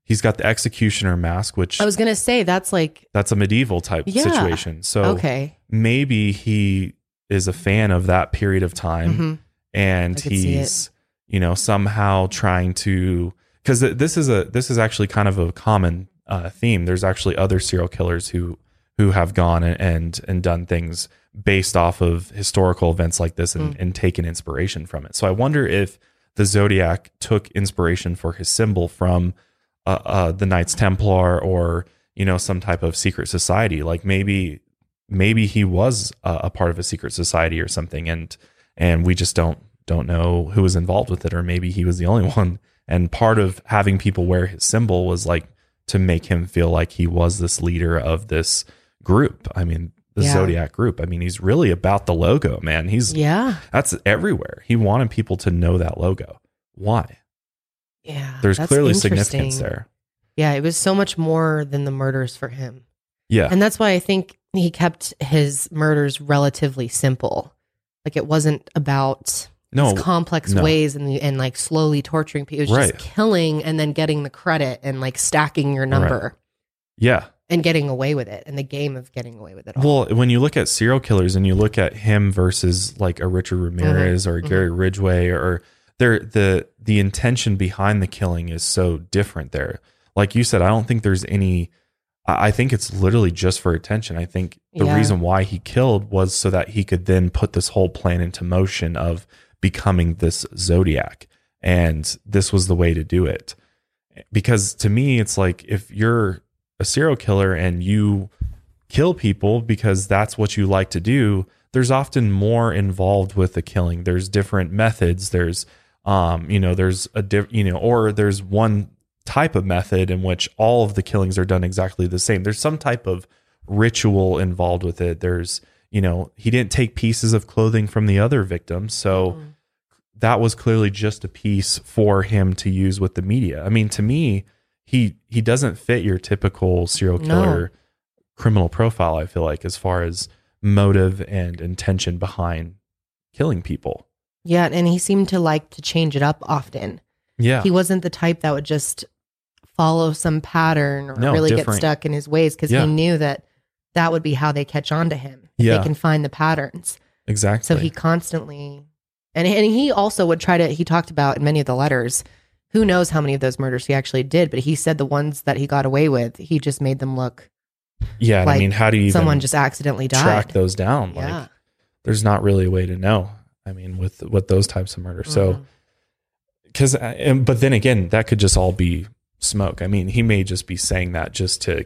he's got the executioner mask, which I was gonna say that's like that's a medieval type Yeah. situation. So okay. maybe he is a fan of that period of time Mhm. and I could see he's you know somehow trying to because this is a this is actually kind of a common uh, theme there's actually other serial killers who who have gone and and, and done things based off of historical events like this and, and taken inspiration from it so i wonder if the zodiac took inspiration for his symbol from uh, uh, the knights templar or you know some type of secret society. Like maybe maybe he was a, a part of a secret society or something and and we just don't don't know who was involved with it or maybe he was the only one. And part of having people wear his symbol was like to make him feel like he was this leader of this group. I mean the Yeah. zodiac group. I mean he's really about the logo man. He's Yeah. that's everywhere. He wanted people to know that logo. Why Yeah. there's clearly significance there Yeah, it was so much more than the murders for him. yeah And that's why I think he kept his murders relatively simple. Like it wasn't about no complex no. ways and and like slowly torturing people. It was Right. just killing and then getting the credit and like stacking your number yeah and getting away with it and the game of getting away with it all. Well, when you look at serial killers and you look at him versus like a Richard Ramirez mm-hmm. or a mm-hmm. Gary Ridgway or there the the intention behind the killing is so different there. Like you said, I don't think there's any I think it's literally just for attention. I think the Yeah. reason why he killed was so that he could then put this whole plan into motion of becoming this zodiac. And this was the way to do it. Because to me, it's like if you're a serial killer and you kill people because that's what you like to do, there's often more involved with the killing. There's different methods. There's, um, you know, there's a diff, you know, or there's one type of method in which all of the killings are done exactly the same. There's some type of ritual involved with it. There's, you know, he didn't take pieces of clothing from the other victims, so that was clearly just a piece for him to use with the media. I mean, to me, he he doesn't fit your typical serial No. killer criminal profile. I feel like as far as motive and intention behind killing people. Yeah, and he seemed to like to change it up often. Yeah, He wasn't the type that would just follow some pattern or No, really different. get stuck in his ways because Yeah. he knew that that would be how they catch on to him. if Yeah. They can find the patterns. exactly. So he constantly, and and he also would try to. He talked about in many of the letters. Who knows how many of those murders he actually did? But he said the ones that he got away with, he just made them look yeah, and I like mean, how do you even someone just accidentally died. track those down? Yeah. Like, there's not really a way to know. I mean, with with those types of murders. So, Mhm. because, but then again, that could just all be smoke. I mean, he may just be saying that just to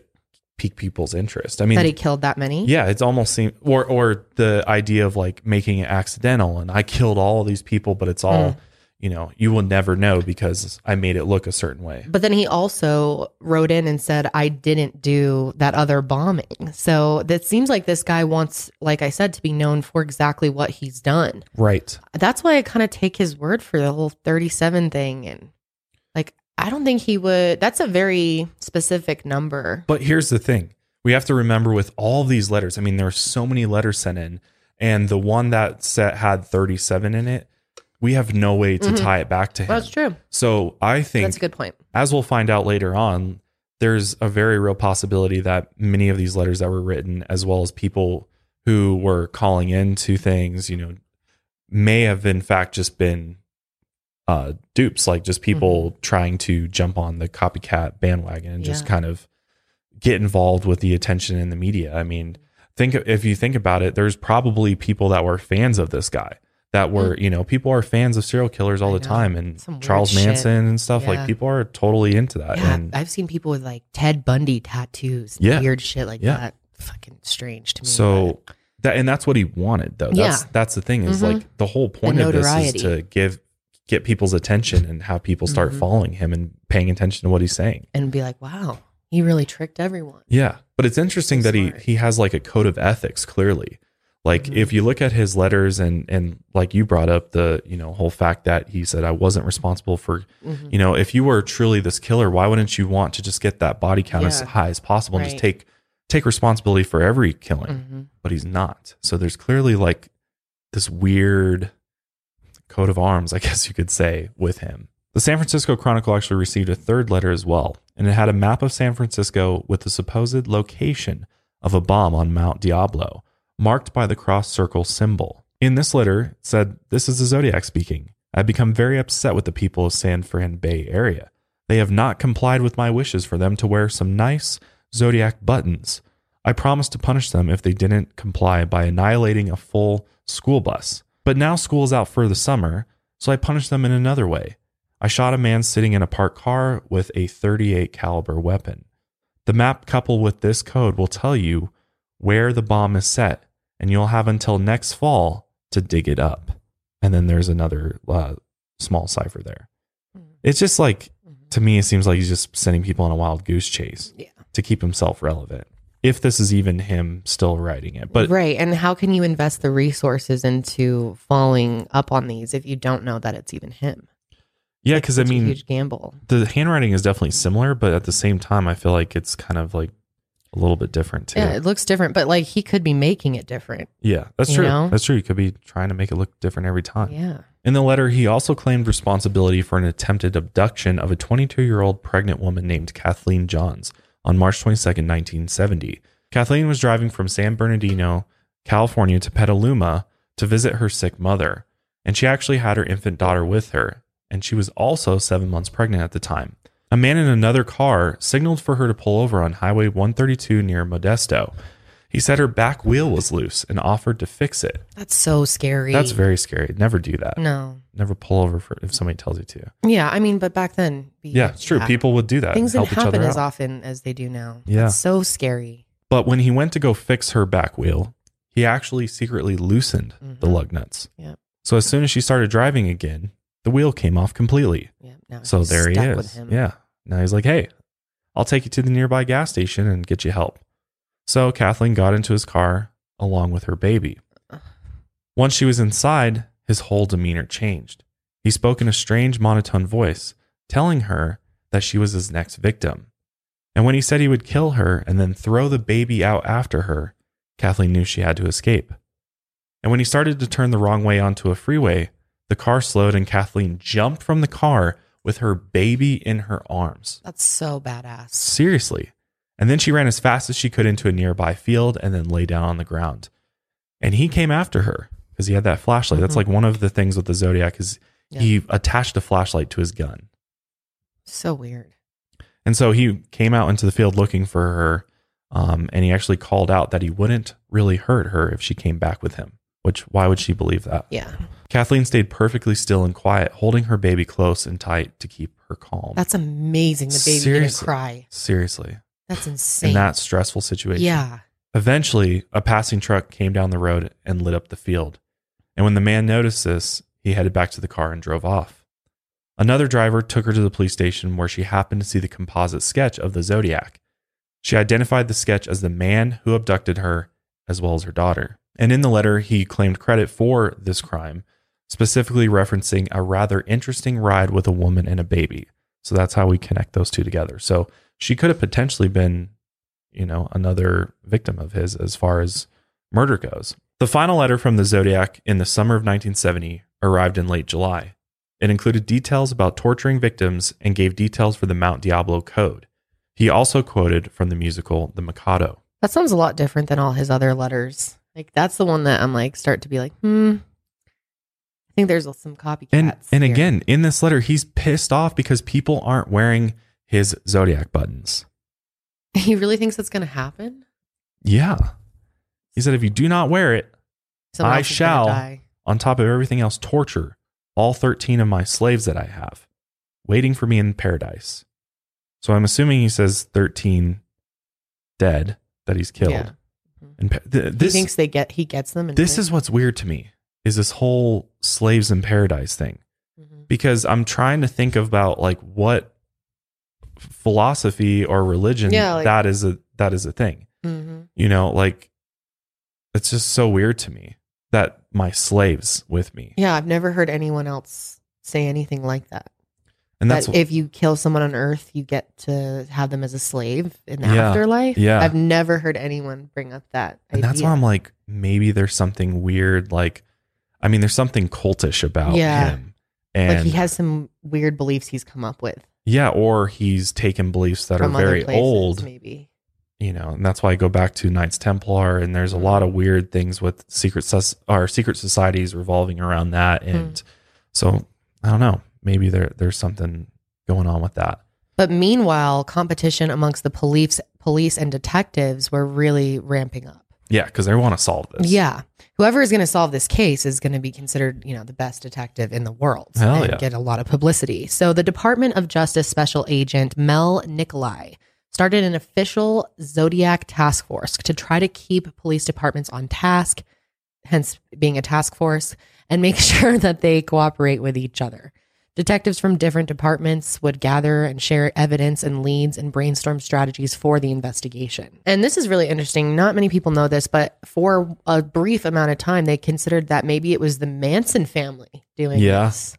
pique people's interest. I mean, that he killed that many. yeah, it's almost seem or or the idea of like making it accidental and I killed all of these people, but it's all Mm. You know you will never know because I made it look a certain way. But then he also wrote in and said, I didn't do that other bombing. So that seems like this guy wants, like I said, to be known for exactly what he's done. Right. That's why I kind of take his word for the whole 37 thing. And like, I don't think he would, that's a very specific number. But here's the thing. We have to remember with all these letters, I mean, there are so many letters sent in, and the one that set had 37 in it, we have no way to tie it back to him. Mm-hmm. That's true. So I think, That's a good point. as we'll find out later on, there's a very real possibility that many of these letters that were written, as well as people who were calling into things, you know, may have in fact just been uh, dupes, like just people trying to jump on the copycat bandwagon and just Yeah. kind of get involved with the attention in the media. I mean, think if you think about it, there's probably people that were fans of this guy. That were, you know, people are fans of serial killers all Mm. I the know. time, and Some Charles shit. Manson and stuff. Yeah. Like people are totally into that. Yeah. and I've seen people with like Ted Bundy tattoos, and Yeah. weird shit like Yeah. that. Fucking strange to me. So that and that's what he wanted though. That's Yeah. that's the thing is Mhm. like the whole point of this is to give get people's attention and have people start Mhm. following him and paying attention to what he's saying. and be like, wow, He really tricked everyone. Yeah, but it's interesting So that he he has like a code of ethics clearly. Like Mhm. if you look at his letters and and like you brought up the, you know, whole fact that he said I wasn't responsible for, Mhm. you know, if you were truly this killer, why wouldn't you want to just get that body count as high as possible and just take take responsibility for every killing? Mhm. But he's not. So there's clearly like this weird coat of arms, I guess you could say, with him. The San Francisco Chronicle actually received a third letter as well, and it had a map of San Francisco with the supposed location of a bomb on Mount Diablo, marked by the cross circle symbol. In this letter, it said, This is the Zodiac speaking. I've become very upset with the people of San Fran Bay area. They have not complied with my wishes for them to wear some nice Zodiac buttons. I promised to punish them if they didn't comply by annihilating a full school bus. But now school is out for the summer, so I punished them in another way. I shot a man sitting in a parked car with a 38 caliber weapon. The map coupled with this code will tell you where the bomb is set, and you'll have until next fall to dig it up. And then there's another uh, small cipher there. It's just like to me, it seems like he's just sending people on a wild goose chase Yeah. to keep himself relevant. If this is even him still writing it, but right. And how can you invest the resources into following up on these if you don't know that it's even him? yeah, because I mean, huge gamble. the handwriting is definitely similar, but at the same time, I feel like it's kind of like a little bit different too. Yeah, it looks different, but like he could be making it different. Yeah, that's true. know? That's true. He could be trying to make it look different every time. Yeah. In the letter, he also claimed responsibility for an attempted abduction of a 22 year old pregnant woman named Kathleen Johns on March 22nd, 1970. Kathleen was driving from San Bernardino, California to Petaluma to visit her sick mother, and she actually had her infant daughter with her, and she was also seven months pregnant at the time. A man in another car signaled for her to pull over on Highway 132 near Modesto. He said her back wheel was loose and offered to fix it. That's so scary. That's very scary. Never do that. no. Never pull over for if somebody tells you to. Yeah, I mean, but back then, Yeah, it's true. People would do that. things help didn't each happen other as out. often as they do now. Yeah. It's so scary. But when he went to go fix her back wheel, he actually secretly loosened the Mhm. lug nuts. Yep. So as soon as she started driving again, the wheel came off completely. Yeah. Now So there he is. Yeah. Now he's like, hey, I'll take you to the nearby gas station and get you help. So Kathleen got into his car along with her baby. Once she was inside, his whole demeanor changed. He spoke in a strange monotone voice, telling her that she was his next victim. And when he said he would kill her and then throw the baby out after her, Kathleen knew she had to escape. And when he started to turn the wrong way onto a freeway, the car slowed and Kathleen jumped from the car with her baby in her arms. That's so badass. Seriously. And then she ran as fast as she could into a nearby field and then lay down on the ground. And he came after her because he had that flashlight. That's Mhm. like one of the things with the Zodiac is Yeah. he attached a flashlight to his gun. So weird. And so he came out into the field looking for her. Um, and he actually called out that he wouldn't really hurt her if she came back with him. Which, why would she believe that? Yeah. Kathleen stayed perfectly still and quiet, holding her baby close and tight to keep her calm. That's amazing. The baby didn't cry. Seriously. That's insane. In that stressful situation. yeah. Eventually, a passing truck came down the road and lit up the field. And when the man noticed this, he headed back to the car and drove off. Another driver took her to the police station where she happened to see the composite sketch of the Zodiac. She identified the sketch as the man who abducted her, as well as her daughter. And in the letter, he claimed credit for this crime, specifically referencing a rather interesting ride with a woman and a baby. So that's how we connect those two together. So she could have potentially been you know, another victim of his as far as murder goes. The final letter from the Zodiac in the summer of 1970 arrived in late July. It included details about torturing victims and gave details for the Mount Diablo Code. He also quoted from the musical The Mikado. That sounds a lot different than all his other letters. Like that's the one that I'm like start to be like, hmm. I think there's some copycats. And and here. again, in this letter, he's pissed off because people aren't wearing his Zodiac buttons. he really thinks that's going to happen. Yeah. He said, if you do not wear it, Someone I else is gonna shall. on top of everything else, torture all 13 of my slaves that I have waiting for me in paradise. So I'm assuming he says 13 dead that he's killed. Yeah. And this, he thinks they get. He gets them. And this is what's weird to me is this whole slaves in paradise thing Mhm. because I'm trying to think about like what philosophy or religion, Yeah, like- that is a that is a thing. Mm-hmm. You know, like it's just so weird to me that my slaves with me. Yeah, I've never heard anyone else say anything like that. And that's that if you kill someone on Earth, you get to have them as a slave in the Yeah, afterlife. yeah. I've never heard anyone bring up that. and that's why I'm like, maybe there's something weird. Like, I mean, there's something cultish about Yeah. him. And like he has some weird beliefs he's come up with yeah, or he's taken beliefs that from are very places, old, maybe. you know, and that's why I go back to Knights Templar, and there's a Mm. lot of weird things with secret sus- or secret societies revolving around that, Hmm. and so I don't know, maybe there there's something going on with that. But meanwhile, competition amongst the police, police and detectives were really ramping up. Yeah, because they want to solve this. Yeah. Whoever is going to solve this case is going to be considered, you know, the best detective in the world Hell and yeah. get a lot of publicity. So the Department of Justice Special Agent Mel Nicolai started an official Zodiac task force to try to keep police departments on task, hence being a task force, and make sure that they cooperate with each other. Detectives from different departments would gather and share evidence and leads and brainstorm strategies for the investigation. And this is really interesting. Not many people know this, but for a brief amount of time, they considered that maybe it was the Manson family doing Yeah, this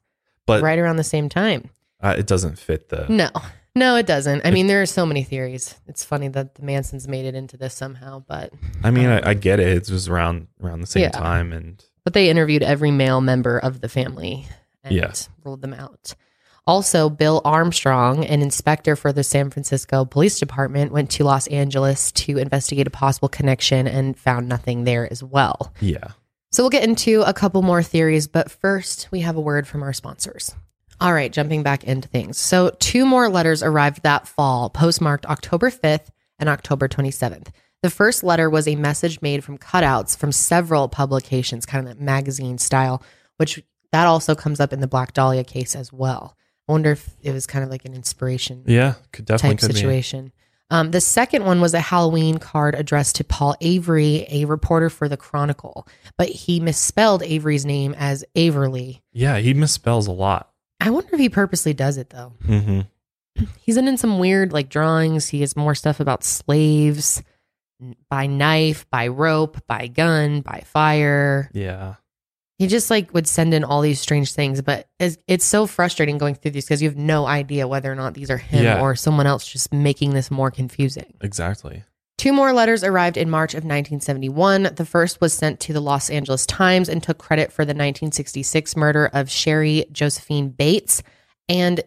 but right around the same time. uh, it doesn't fit the. No, no, it doesn't. I mean, there are so many theories. It's funny that the Mansons made it into this somehow, but I mean, I, I get it. It was around around the same Yeah. time, and but they interviewed every male member of the family and Yeah. ruled them out. Also, Bill Armstrong, an inspector for the San Francisco Police Department, went to Los Angeles to investigate a possible connection and found nothing there as well. yeah, So we'll get into a couple more theories, but first we have a word from our sponsors. All right, jumping back into things. So two more letters arrived that fall, postmarked October 5th and October 27th. The first letter was a message made from cutouts from several publications, kind of that magazine style, which that also comes up in the Black Dahlia case as well. I wonder if it was kind of like an inspiration yeah, could definitely type could situation. Um, the second one was a Halloween card addressed to Paul Avery, a reporter for the Chronicle, but he misspelled Avery's name as Averly. Yeah, he misspells a lot. I wonder if he purposely does it though. hmm He's in some weird like drawings. He has more stuff about slaves by knife, by rope, by gun, by fire. Yeah, He just like would send in all these strange things, but it's, it's so frustrating going through these because you have no idea whether or not these are him Yeah. or someone else just making this more confusing. exactly. Two more letters arrived in March of 1971. The first was sent to the Los Angeles Times and took credit for the 1966 murder of Cheri Josephine Bates. And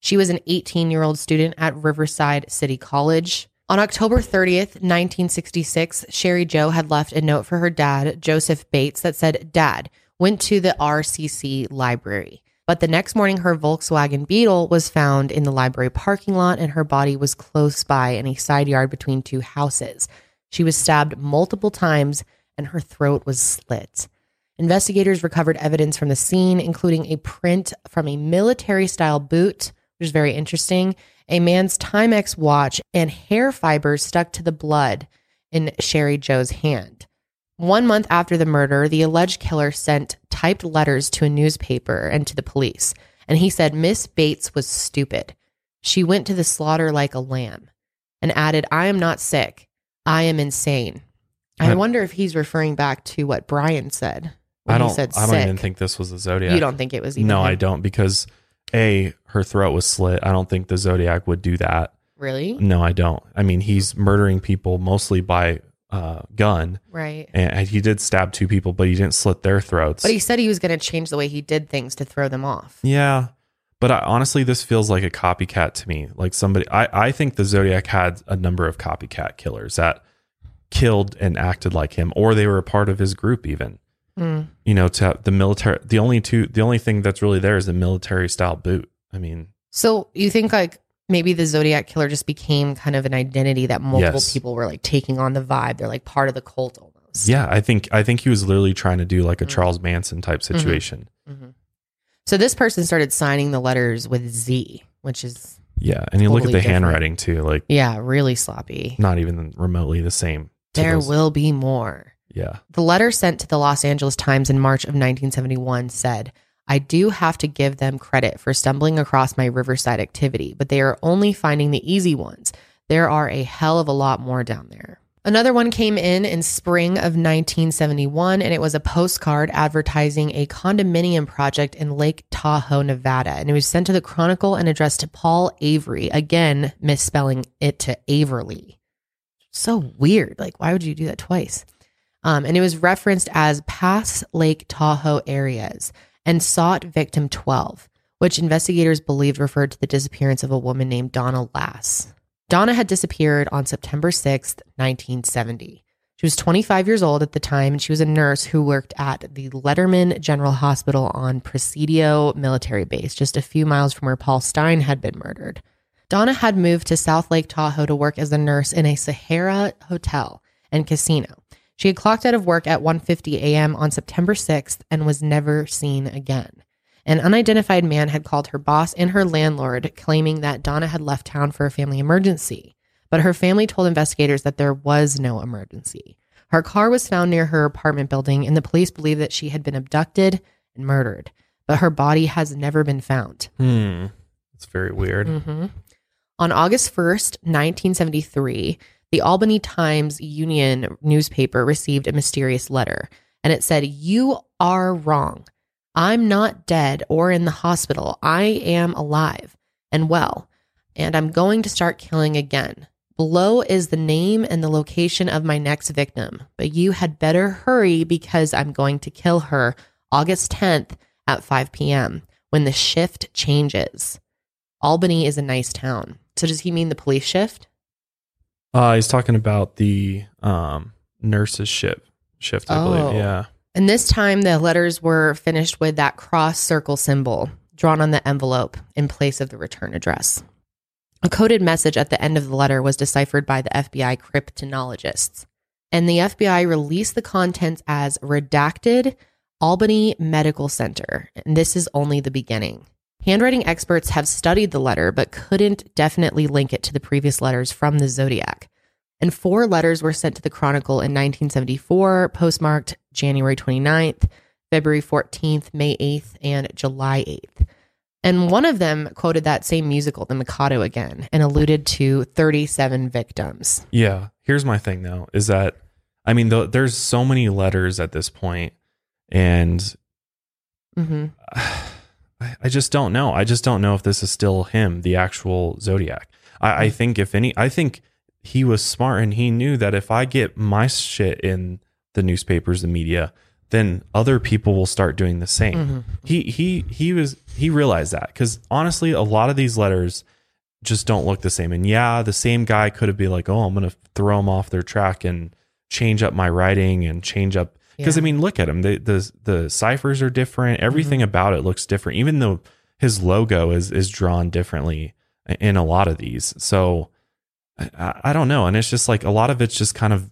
she was an 18 year old student at Riverside City College. On October 30th, 1966, Cheri Jo had left a note for her dad, Joseph Bates, that said, Dad, went to the RCC library. But the next morning, her Volkswagen Beetle was found in the library parking lot, and her body was close by in a side yard between two houses. She was stabbed multiple times, and her throat was slit. Investigators recovered evidence from the scene, including a print from a military style boot, which is very interesting, a man's Timex watch, and hair fibers stuck to the blood in Cheri Jo's hand. One month after the murder, the alleged killer sent typed letters to a newspaper and to the police. And he said Miss Bates was stupid. She went to the slaughter like a lamb and added, I am not sick. I am insane. I I- wonder if he's referring back to what Bryan said. when I don't. said I don't even think this was a zodiac. You don't think it was even No, him? I don't because a her throat was slit. I don't think the zodiac would do that. Really? No, I don't. I mean, he's murdering people mostly by uh, gun, Right. and he did stab two people, but he didn't slit their throats. But he said he was going to change the way he did things to throw them off. Yeah. But I, honestly, this feels like a copycat to me. Like somebody, I, I think the Zodiac had a number of copycat killers that killed and acted like him, or they were a part of his group, even. Mm. You know, to have the military, the only two, the only thing that's really there is the military style boot. I mean, So you think like maybe the Zodiac killer just became kind of an identity that multiple Yes. people were like taking on the vibe. They're like part of the cult almost. yeah, I think, I think he was literally trying to do like a Mm. Charles Manson type situation. hmm So this person started signing the letters with Z, which is Yeah. And you look at the different. handwriting too, like yeah, really sloppy. not even remotely the same. There those- will be more. Yeah. The letter sent to the Los Angeles Times in March of 1971 said, I do have to give them credit for stumbling across my Riverside activity, but they are only finding the easy ones. There are a hell of a lot more down there. Another one came in in spring of 1971, and it was a postcard advertising a condominium project in Lake Tahoe, Nevada. And it was sent to the Chronicle and addressed to Paul Avery, again, misspelling it to Averly. So weird. Like, why would you do that twice? Um, and it was referenced as Pass Lake Tahoe areas and sought victim 12, which investigators believed referred to the disappearance of a woman named Donna Lass. Donna had disappeared on September 6th, 1970. She was 25 years old at the time, and she was a nurse who worked at the Letterman General Hospital on Presidio Military Base, just a few miles from where Paul Stine had been murdered. Donna had moved to South Lake Tahoe to work as a nurse in a Sahara hotel and casino. She had clocked out of work at 1:50 a.m. on September 6th and was never seen again. An unidentified man had called her boss and her landlord, claiming that Donna had left town for a family emergency. But her family told investigators that there was no emergency. Her car was found near her apartment building, and the police believe that she had been abducted and murdered. But her body has never been found. Hmm. It's very weird. Mhm. On August 1st, 1973, the Albany Times Union newspaper received a mysterious letter, and it said, You are wrong. I'm not dead or in the hospital. I am alive and well, and I'm going to start killing again. Below is the name and the location of my next victim, but you had better hurry because I'm going to kill her August 10th at 5 p.m. when the shift changes. Albany is a nice town. So does he mean the police shift? Uh, he's talking about the um, nurses shift. Shift, I Oh. believe. Yeah. And this time the letters were finished with that cross circle symbol drawn on the envelope in place of the return address. A coded message at the end of the letter was deciphered by the FBI cryptonologists. And the FBI released the contents as redacted Albany Medical Center. And this is only the beginning. Handwriting experts have studied the letter, but couldn't definitely link it to the previous letters from the Zodiac. And four letters were sent to the Chronicle in 1974, postmarked January 29th, February 14th, May 8th, and July 8th. And one of them quoted that same musical, The Mikado, again, and alluded to 37 victims. Yeah. Here's my thing though, is that I mean, th- there's so many letters at this point, and hmm I, I just don't know. I just don't know if this is still him, the actual Zodiac. I, I think if any, I think he was smart and he knew that if I get my shit in the newspapers, the media, then other people will start doing the same. Mm-hmm. He he he was he realized that because honestly, a lot of these letters just don't look the same. And yeah, the same guy could have been like, "Oh, I'm gonna throw them off their track and change up my writing and change up." Because I mean, look at him. The the the ciphers are different. Mm-hmm. Everything about it looks different. Even though his logo is is drawn differently in a lot of these. So I, I don't know. And it's just like a lot of it's just kind of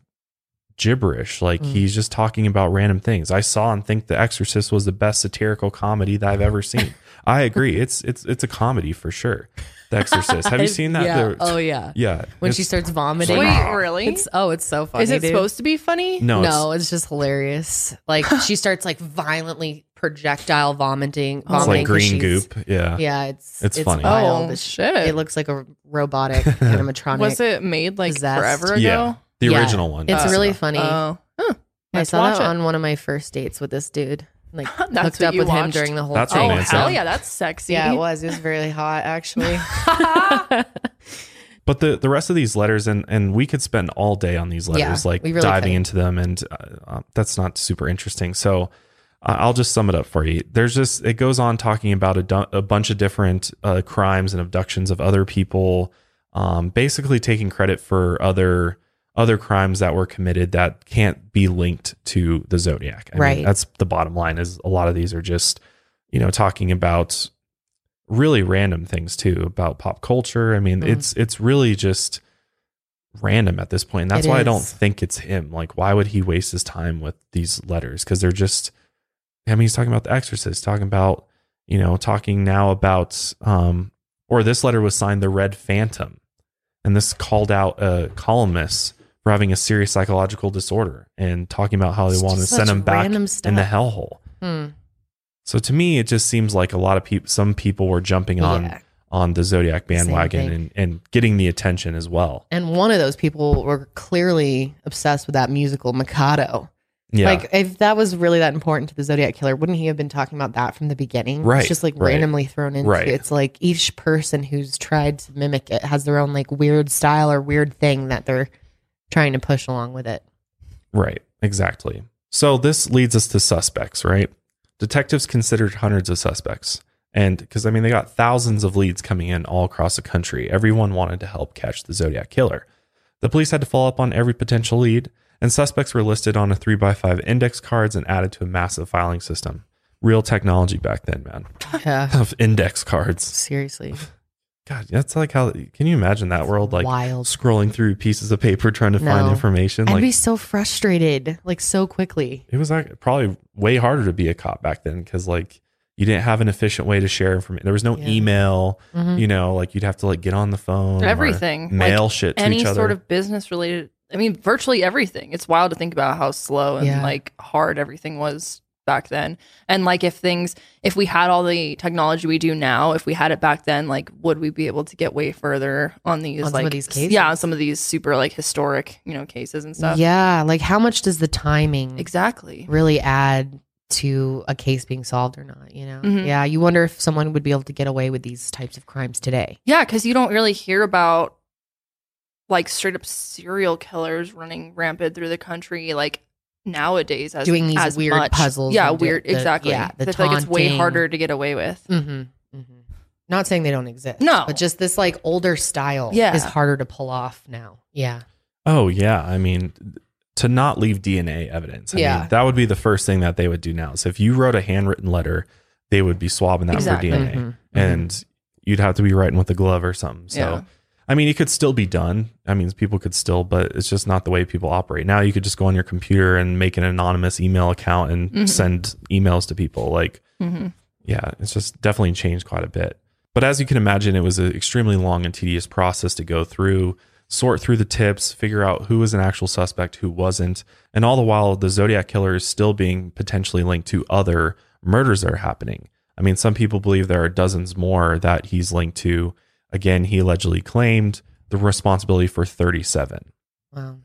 gibberish. Like Mm. he's just talking about random things. I saw and think The Exorcist was the best satirical comedy that I've ever seen. I agree. It's it's it's a comedy for sure. The Exorcist. Have you seen that? Yeah. There- Oh, yeah. yeah. When It's- she starts vomiting. Wait, really? It's, oh, it's so funny. Is it dude. supposed to be funny? no, no, it's, just hilarious. Like she starts like violently projectile vomiting. it's vomiting like 'cause green goop. Yeah. Yeah, it's It's funny. wild. Oh It's- shit! It looks like a robotic animatronic. Was it made like Possessed. forever ago? Yeah. The Yeah. original one. It's Uh, really funny. Oh, huh. I saw that it. on one of my first dates with this dude. Like That's hooked up you with him during the whole That's thing. Oh hell yeah. yeah, that's sexy. Yeah, it was. It was really hot, actually. But the the rest of these letters, and and we could spend all day on these letters, Yeah, like really diving could. into them, and uh, uh, that's not super interesting. So uh, I'll just sum it up for you. There's just it goes on talking about a, du- a bunch of different uh, crimes and abductions of other people, um, basically taking credit for other other crimes that were committed that can't be linked to the Zodiac. I mean, Right. that's the bottom line. Is a lot of these are just you know talking about really random things too about pop culture. I mean, Mhm. it's it's really just random at this point. And that's It why I don't think it's him. Like, why would he waste his time with these letters? Because they're just. I mean, he's talking about The Exorcist, talking about you know, talking now about um, or this letter was signed the Red Phantom, and this called out a columnist for having a serious psychological disorder and talking about how they It's want to send him back random in the hellhole. Hmm. So to me, it just seems like a lot of people, some people were jumping on Yeah. on the Zodiac bandwagon and, and getting the attention as well. And one of those people were clearly obsessed with that musical Mikado. Yeah. Like if that was really that important to the Zodiac killer, wouldn't he have been talking about that from the beginning? Right, It's just like right. randomly thrown into Right. it's like each person who's tried to mimic it has their own like weird style or weird thing that they're trying to push along with it. Right, exactly. So this leads us to suspects, right? Detectives considered hundreds of suspects. And because, I mean, they got thousands of leads coming in all across the country. Everyone wanted to help catch the Zodiac killer. The police had to follow up on every potential lead, and suspects were listed on a 3x5 index cards and added to a massive filing system. Real technology back then, man. Yeah. Of index cards. Seriously. God, that's like how, can you imagine that world? Like Wild. scrolling through pieces of paper trying to find No. information. I'd like, be so frustrated, like so quickly. it was like probably way harder to be a cop back then because like you didn't have an efficient way to share information. There was no Yeah. email, Mhm. you know, like you'd have to like get on the phone, or Everything. mail Like, shit to Any each other. sort of business related. I mean, virtually everything. It's wild to think about how slow and Yeah. like hard everything was back then. And like if things, if we had all the technology we do now, if we had it back then, like would we be able to get way further on these On like these cases? Yeah, some of these super like historic, you know, cases and stuff. Yeah, like how much does the timing Exactly. really add to a case being solved or not? You know, Mhm. yeah. You wonder if someone would be able to get away with these types of crimes today. Yeah, because you don't really hear about like straight up serial killers running rampant through the country like nowadays as Doing these as weird much. puzzles Yeah, and the- weird. the- exactly. yeah, the I feel like it's way harder to get away with. Mm-hmm. Mm-hmm. Not saying they don't exist. No. but just this like older style Yeah. is harder to pull off now. Yeah, oh yeah, I mean, to not leave DNA evidence. I Yeah. mean, that would be the first thing that they would do now. So if you wrote a handwritten letter, they would be swabbing that Exactly. for DNA, Mhm. and you'd have to be writing with a glove or something. So. Yeah. I mean, it could still be done. I mean, people could still, but it's just not the way people operate. Now you could just go on your computer and make an anonymous email account and Mhm. send emails to people. Like, hmm yeah, it's just definitely changed quite a bit. But as you can imagine, it was an extremely long and tedious process to go through, sort through the tips, figure out who was an actual suspect, who wasn't. And all the while, the Zodiac killer is still being potentially linked to other murders that are happening. I mean, some people believe there are dozens more that he's linked to. Again, he allegedly claimed the responsibility for 37. wow.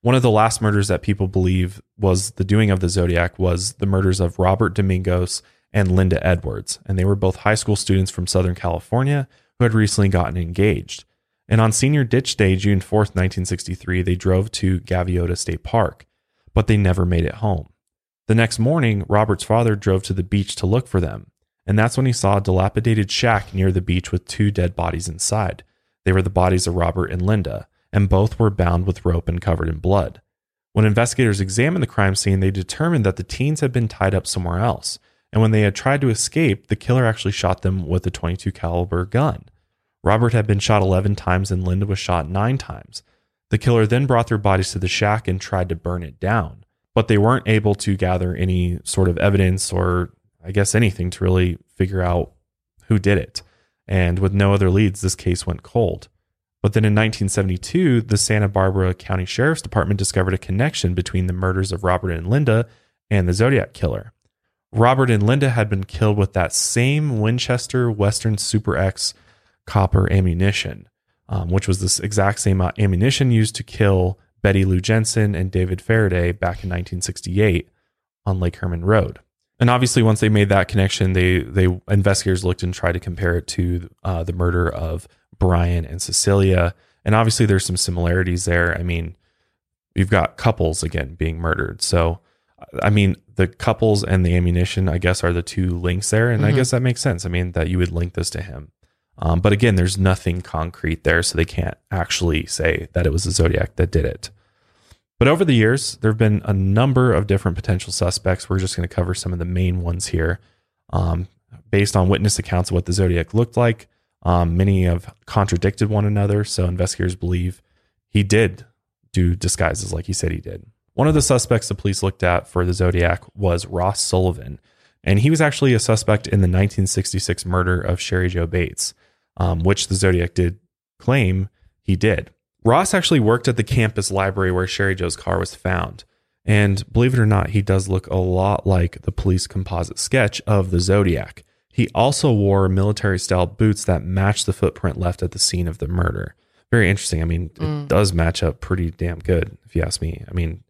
One of the last murders that people believe was the doing of the Zodiac was the murders of Robert Domingos and Linda Edwards. And they were both high school students from Southern California who had recently gotten engaged. And on Senior Ditch Day, June 4th, 1963, they drove to Gaviota State Park, but they never made it home. The next morning, Robert's father drove to the beach to look for them. And that's when he saw a dilapidated shack near the beach with two dead bodies inside. They were the bodies of Robert and Linda, and both were bound with rope and covered in blood. When investigators examined the crime scene, they determined that the teens had been tied up somewhere else, and when they had tried to escape, the killer actually shot them with a 22 caliber gun. Robert had been shot 11 times and Linda was shot 9 times. The killer then brought their bodies to the shack and tried to burn it down, but they weren't able to gather any sort of evidence or I guess anything to really figure out who did it. And with no other leads, this case went cold. But then in 1972, the Santa Barbara County Sheriff's Department discovered a connection between the murders of Robert and Linda and the Zodiac Killer. Robert and Linda had been killed with that same Winchester Western Super X copper ammunition, um, which was this exact same uh, ammunition used to kill Betty Lou Jensen and David Faraday back in 1968 on Lake Herman Road. And obviously, once they made that connection, they they investigators looked and tried to compare it to uh, the murder of Bryan and Cecilia. And obviously, there's some similarities there. I mean, you've got couples again being murdered. So, I mean, the couples and the ammunition, I guess, are the two links there. And I Mhm. guess that makes sense. I mean, that you would link this to him. Um, but again, there's nothing concrete there. So they can't actually say that it was the Zodiac that did it. But over the years, there have been a number of different potential suspects. We're just going to cover some of the main ones here. Um, based on witness accounts of what the Zodiac looked like, um, many have contradicted one another. So investigators believe he did do disguises like he said he did. One of the suspects the police looked at for the Zodiac was Ross Sullivan. And he was actually a suspect in the 1966 murder of Cheri Jo Bates, um, which the Zodiac did claim he did. Ross actually worked at the campus library where Cheri Jo's car was found. And believe it or not, he does look a lot like the police composite sketch of the Zodiac. He also wore military style boots that matched the footprint left at the scene of the murder. Very interesting. I mean, Mm. it does match up pretty damn good, if you ask me. I mean,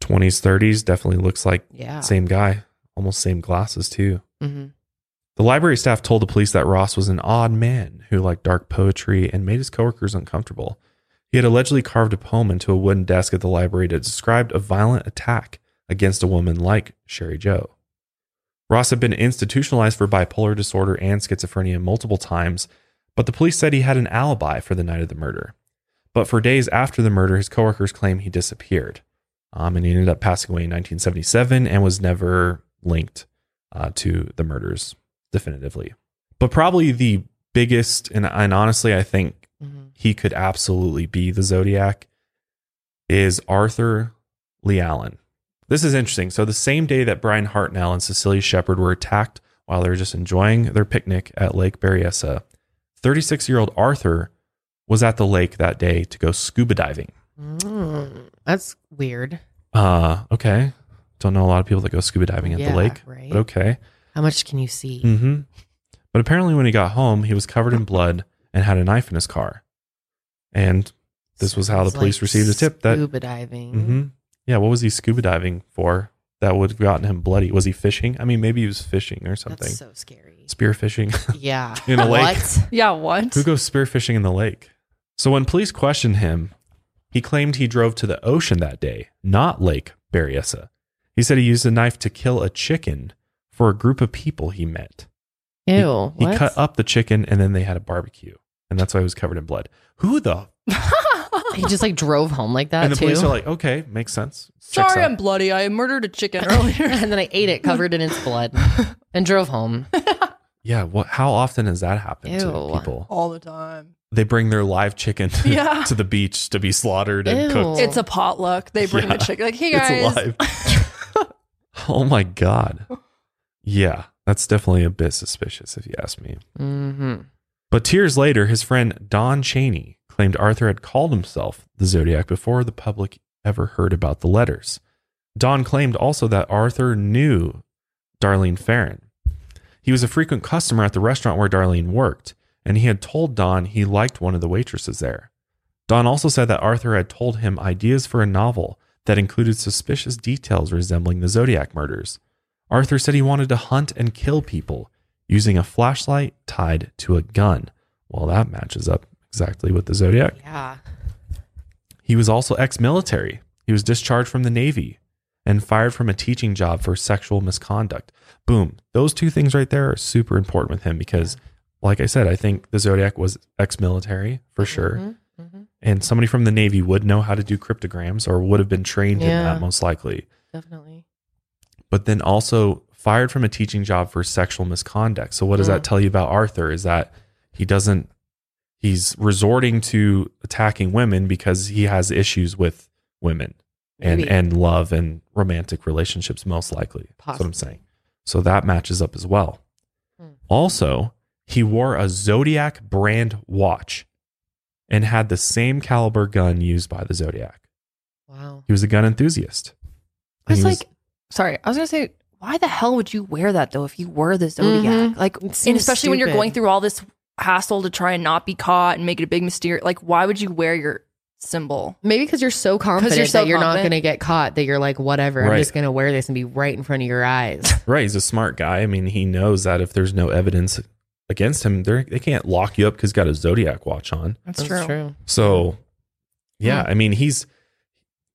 20s, 30s definitely looks like Yeah. same guy, almost same glasses too. hmm The library staff told the police that Ross was an odd man who liked dark poetry and made his coworkers uncomfortable. He had allegedly carved a poem into a wooden desk at the library that described a violent attack against a woman like Cheri Jo. Ross had been institutionalized for bipolar disorder and schizophrenia multiple times, but the police said he had an alibi for the night of the murder. But for days after the murder, his coworkers claim he disappeared. Um, and he ended up passing away in 1977 and was never linked uh, to the murders definitively. But probably the biggest, and, and honestly, I think he could absolutely be the Zodiac, is Arthur Lee Allen. This is interesting. So, the same day that Bryan Hartnell and Cecilia Shepard were attacked while they were just enjoying their picnic at Lake Berryessa, 36 year old Arthur was at the lake that day to go scuba diving. Mm, that's weird. Uh, okay. Don't know a lot of people that go scuba diving at Yeah, the lake, right. but okay. How much can you see? Mm-hmm. But apparently, when he got home, he was covered in blood and had a knife in his car. And this was how the police like received a tip that, scuba diving. hmm yeah, what was he scuba diving for that would have gotten him bloody? Was he fishing? I mean, maybe he was fishing or something. That's so scary. Spear fishing. Yeah. In a lake. What? Yeah, what? Who goes spearfishing in the lake? So when police questioned him, he claimed he drove to the ocean that day, not Lake Berryessa. He said he used a knife to kill a chicken for a group of people he met. Ew. He what? cut up the chicken and then they had a barbecue. And that's why he was covered in blood. Who the? He just like drove home like that and the too. police are like, okay, makes sense. Checks Sorry, out. I'm bloody. I murdered a chicken earlier. and then I ate it covered in its blood and drove home. yeah. What? How often has that happened to people? All the time. They bring their live chicken to, Yeah. to the beach to be slaughtered and Ew. cooked. It's a potluck. They bring Yeah. the chicken. Like, hey guys. It's alive. oh my god. Yeah, that's definitely a bit suspicious if you ask me. hmm But years later, his friend Don Cheney claimed Arthur had called himself the Zodiac before the public ever heard about the letters. Don claimed also that Arthur knew Darlene Ferrin. He was a frequent customer at the restaurant where Darlene worked, and he had told Don he liked one of the waitresses there. Don also said that Arthur had told him ideas for a novel that included suspicious details resembling the Zodiac murders. Arthur said he wanted to hunt and kill people using a flashlight tied to a gun. Well, that matches up exactly with the Zodiac. Yeah. He was also ex military. He was discharged from the Navy and fired from a teaching job for sexual misconduct. Boom. Those two things right there are super important with him because, like I said, I think the Zodiac was ex military for sure. Mhm, mhm. And somebody from the Navy would know how to do cryptograms or would have been trained in that most likely. Definitely. But then also fired from a teaching job for sexual misconduct. So, what does that Mm. tell you about Arthur? Is that he doesn't, he's resorting to attacking women because he has issues with women and, Maybe. and love and romantic relationships, most likely. That's what I'm saying. So, that matches up as well. Hmm. Also, he wore a Zodiac brand watch and had the same caliber gun used by the Zodiac. Wow. He was a gun enthusiast. I was He was- like, sorry, I was gonna say, why the hell would you wear that though if you were the zodiac? Mhm. Like, and seems especially when you're going through all this hassle to try and not be caught and make it a big mystery. Like, why would you wear your symbol? Maybe because you're so confident you're so that you're not going to get caught that you're like, whatever, I'm just going to wear this and be right in front of your eyes. Right, he's a smart guy. I mean, he knows that if there's no evidence against him, they they can't lock you up because he's got a zodiac watch on. That's, true. So, yeah, Hmm. I mean, he's.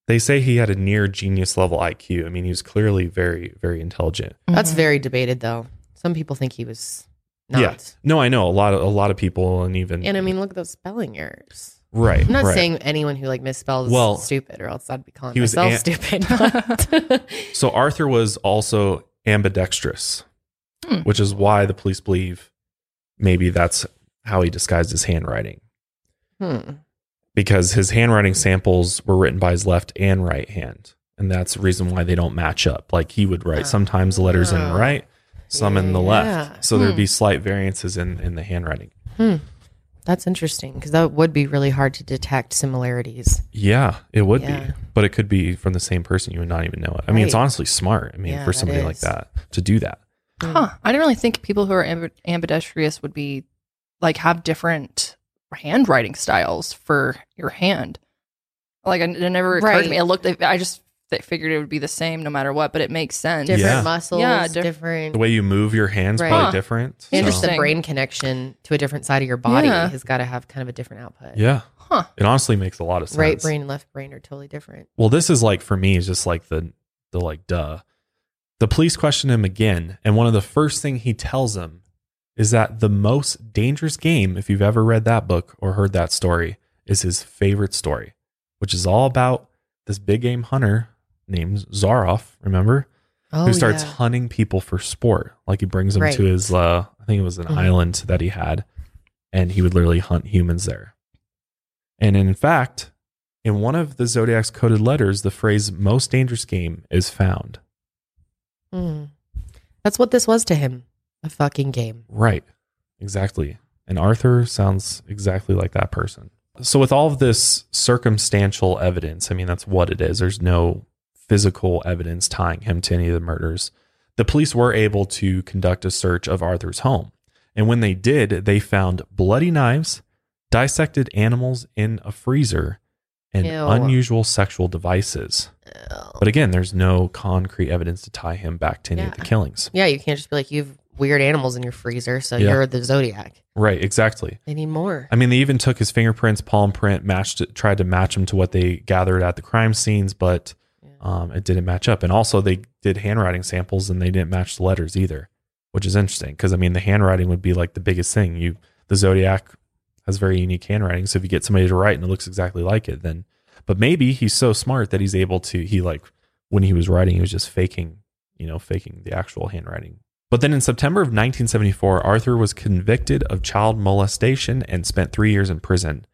They say he had a near genius level IQ. I mean, he was clearly very, very intelligent. That's Mhm. very debated, though. Some people think he was not. Yeah. No, I know a lot of a lot of people, and even And I mean, look at those spelling errors. right. I'm not right. saying anyone who like misspells Well, stupid, or else I'd be calling he was myself an- stupid. but- So Arthur was also ambidextrous, Hmm. which is why the police believe maybe that's how he disguised his handwriting. hmm. Because his handwriting samples were written by his left and right hand. And that's the reason why they don't match up. Like he would write sometimes the letters in the right, some in the Yeah. left. So there'd Hmm. be slight variances in, in the handwriting. Hmm. That's interesting because that would be really hard to detect similarities. Yeah, it would Yeah. be, but it could be from the same person. You would not even know it. I mean, it's Right. honestly smart. I mean, Yeah, for that somebody like is. that to do that. Huh. I didn't really think people who are amb- ambidextrous would be like have different handwriting styles for your hand. Like it it never occurred Right. to me. It looked. I just figured it would be the same no matter what, but it makes sense. Different Yeah. muscles, Yeah, diff- different, The way you move your hands Right. probably Huh. different. and so- just the brain connection to a different side of your body Yeah. has got to have kind of a different output. yeah, Huh. it honestly makes a lot of sense. Right brain and left brain are totally different. Well, this is like for me, is just like the the like duh. The police question him again, and one of the first thing he tells them is that the most dangerous game, if you've ever read that book or heard that story, is his favorite story, which is all about this big game hunter named Zaroff. Remember, Oh, who starts yeah. hunting people for sport. Like he brings them Right. to his, uh, I think it was an Mhm. island that he had, and he would literally hunt humans there. And in fact, in one of the Zodiac's coded letters, the phrase most dangerous game is found. Mm. That's what this was to him a fucking game. Right. Exactly. And Arthur sounds exactly like that person. So, with all of this circumstantial evidence, I mean, that's what it is. There's no physical evidence tying him to any of the murders. The police were able to conduct a search of Arthur's home. And when they did, they found bloody knives, dissected animals in a freezer, and Ew. unusual sexual devices. But again, there's no concrete evidence to tie him back to any of the killings. Yeah, you can't just be like, you have weird animals in your freezer, so Yeah. you're the Zodiac. Right, exactly. They need more. I mean, they even took his fingerprints, palm print, matched it, tried to match them to what they gathered at the crime scenes, but um, it didn't match up. And also, they did handwriting samples, and they didn't match the letters either, which is interesting because I mean, the handwriting would be like the biggest thing. You, the Zodiac, has very unique handwriting, so if you get somebody to write and it looks exactly like it, then. But maybe he's so smart that he's able to. He like when he was writing, he was just faking, you know, faking the actual handwriting. But then in September of 1974, Arthur was convicted of child molestation and spent three years in prison.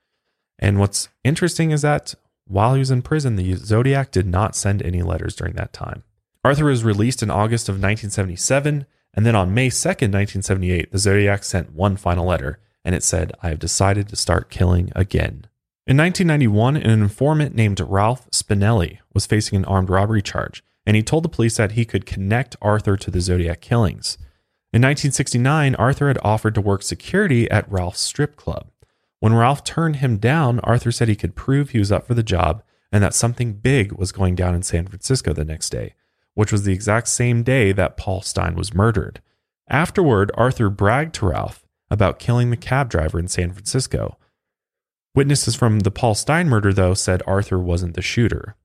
And what's interesting is that while he was in prison, the Zodiac did not send any letters during that time. Arthur was released in August of 1977, and then on May 2nd, 1978, the Zodiac sent one final letter, and it said, I have decided to start killing again. In 1991, an informant named Ralph Spinelli was facing an armed robbery charge, and he told the police that he could connect Arthur to the Zodiac killings. In 1969, Arthur had offered to work security at Ralph's strip club. When Ralph turned him down, Arthur said he could prove he was up for the job and that something big was going down in San Francisco the next day, which was the exact same day that Paul Stine was murdered. Afterward, Arthur bragged to Ralph about killing the cab driver in San Francisco. Witnesses from the Paul Stine murder, though, said Arthur wasn't the shooter.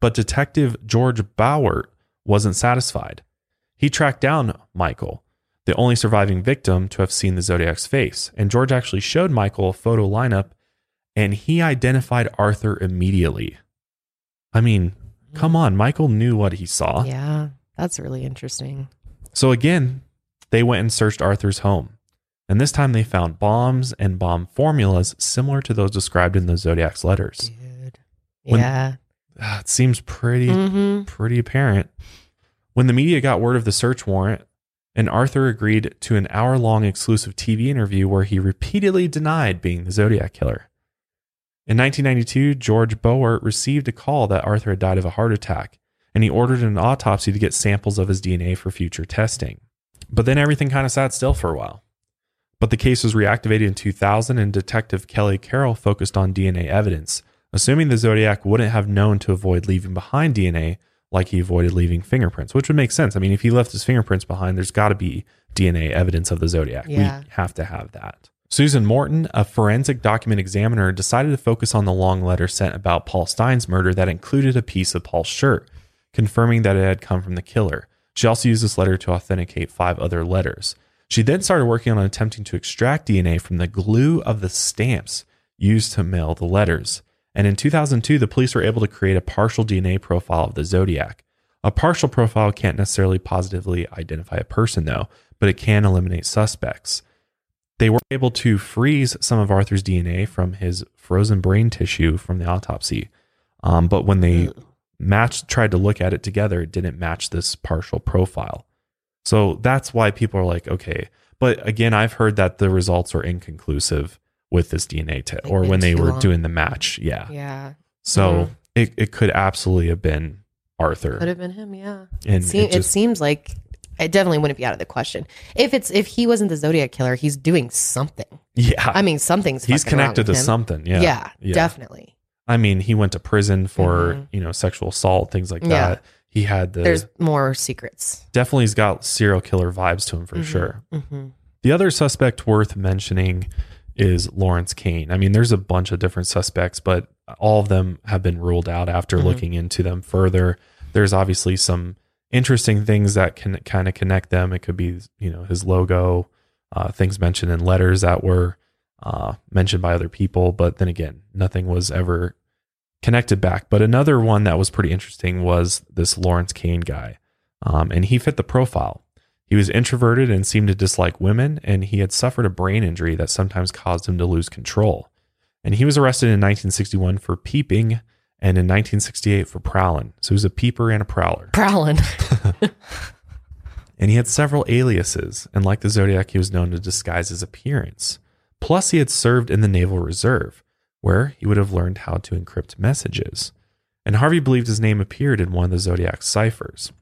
But Detective George Bawart wasn't satisfied. He tracked down Michael, the only surviving victim to have seen the Zodiac's face, and George actually showed Michael a photo lineup and he identified Arthur immediately. I mean, come on, Michael knew what he saw. Yeah, that's really interesting. So again, they went and searched Arthur's home. And this time they found bombs and bomb formulas similar to those described in the Zodiac's letters. Dude. When- yeah. Ah, It seems pretty hmm pretty apparent. When the media got word of the search warrant, and Arthur agreed to an hour long exclusive TV interview where he repeatedly denied being the Zodiac killer. In 1992, George Bawart received a call that Arthur had died of a heart attack, and he ordered an autopsy to get samples of his DNA for future testing. But then everything kind of sat still for a while. But the case was reactivated in 2000, and Detective Kelly Carroll focused on DNA evidence, assuming the Zodiac wouldn't have known to avoid leaving behind DNA like he avoided leaving fingerprints, which would make sense. I mean, if he left his fingerprints behind, there's got to be DNA evidence of the Zodiac. Yeah. We have to have that. Susan Morton, a forensic document examiner, decided to focus on the long letter sent about Paul Stine's murder that included a piece of Paul's shirt, confirming that it had come from the killer. She also used this letter to authenticate five other letters. She then started working on attempting to extract DNA from the glue of the stamps used to mail the letters. And in 2002, the police were able to create a partial DNA profile of the Zodiac. A partial profile can't necessarily positively identify a person, though, but it can eliminate suspects. They were able to freeze some of Arthur's DNA from his frozen brain tissue from the autopsy. Um, but when they matched, tried to look at it together, it didn't match this partial profile. So that's why people are like, okay. But again, I've heard that the results were inconclusive with this DNA test or when they were long. doing the match. Yeah. Yeah. So Mhm. it, it could absolutely have been Arthur. Could have been him, yeah. And it it, just- seems like it definitely wouldn't be out of the question. If it's if he wasn't the Zodiac killer, he's doing something. yeah. I mean, something's he's connected to him. something. Yeah. Yeah, Yeah. definitely. I mean, he went to prison for, Mhm. you know, sexual assault, things like Yeah. that. He had the There's more secrets definitely he's got serial killer vibes to him for sure. hmm The other suspect worth mentioning is Lawrence Kane. I mean, there's a bunch of different suspects, but all of them have been ruled out after Mhm. looking into them further. There's obviously some interesting things that can kind of connect them. It could be, you know, his logo, uh, things mentioned in letters that were uh, mentioned by other people. But then again, nothing was ever connected back. But another one that was pretty interesting was this Lawrence Kane guy. Um, and he fit the profile. He was introverted and seemed to dislike women, and he had suffered a brain injury that sometimes caused him to lose control. And he was arrested in 1961 for peeping and in 1968 for prowling. So he was a peeper and a prowler. Prowling. And he had several aliases, and like the Zodiac, he was known to disguise his appearance. Plus, he had served in the Naval Reserve, where he would have learned how to encrypt messages. And Harvey believed his name appeared in one of the Zodiac's ciphers.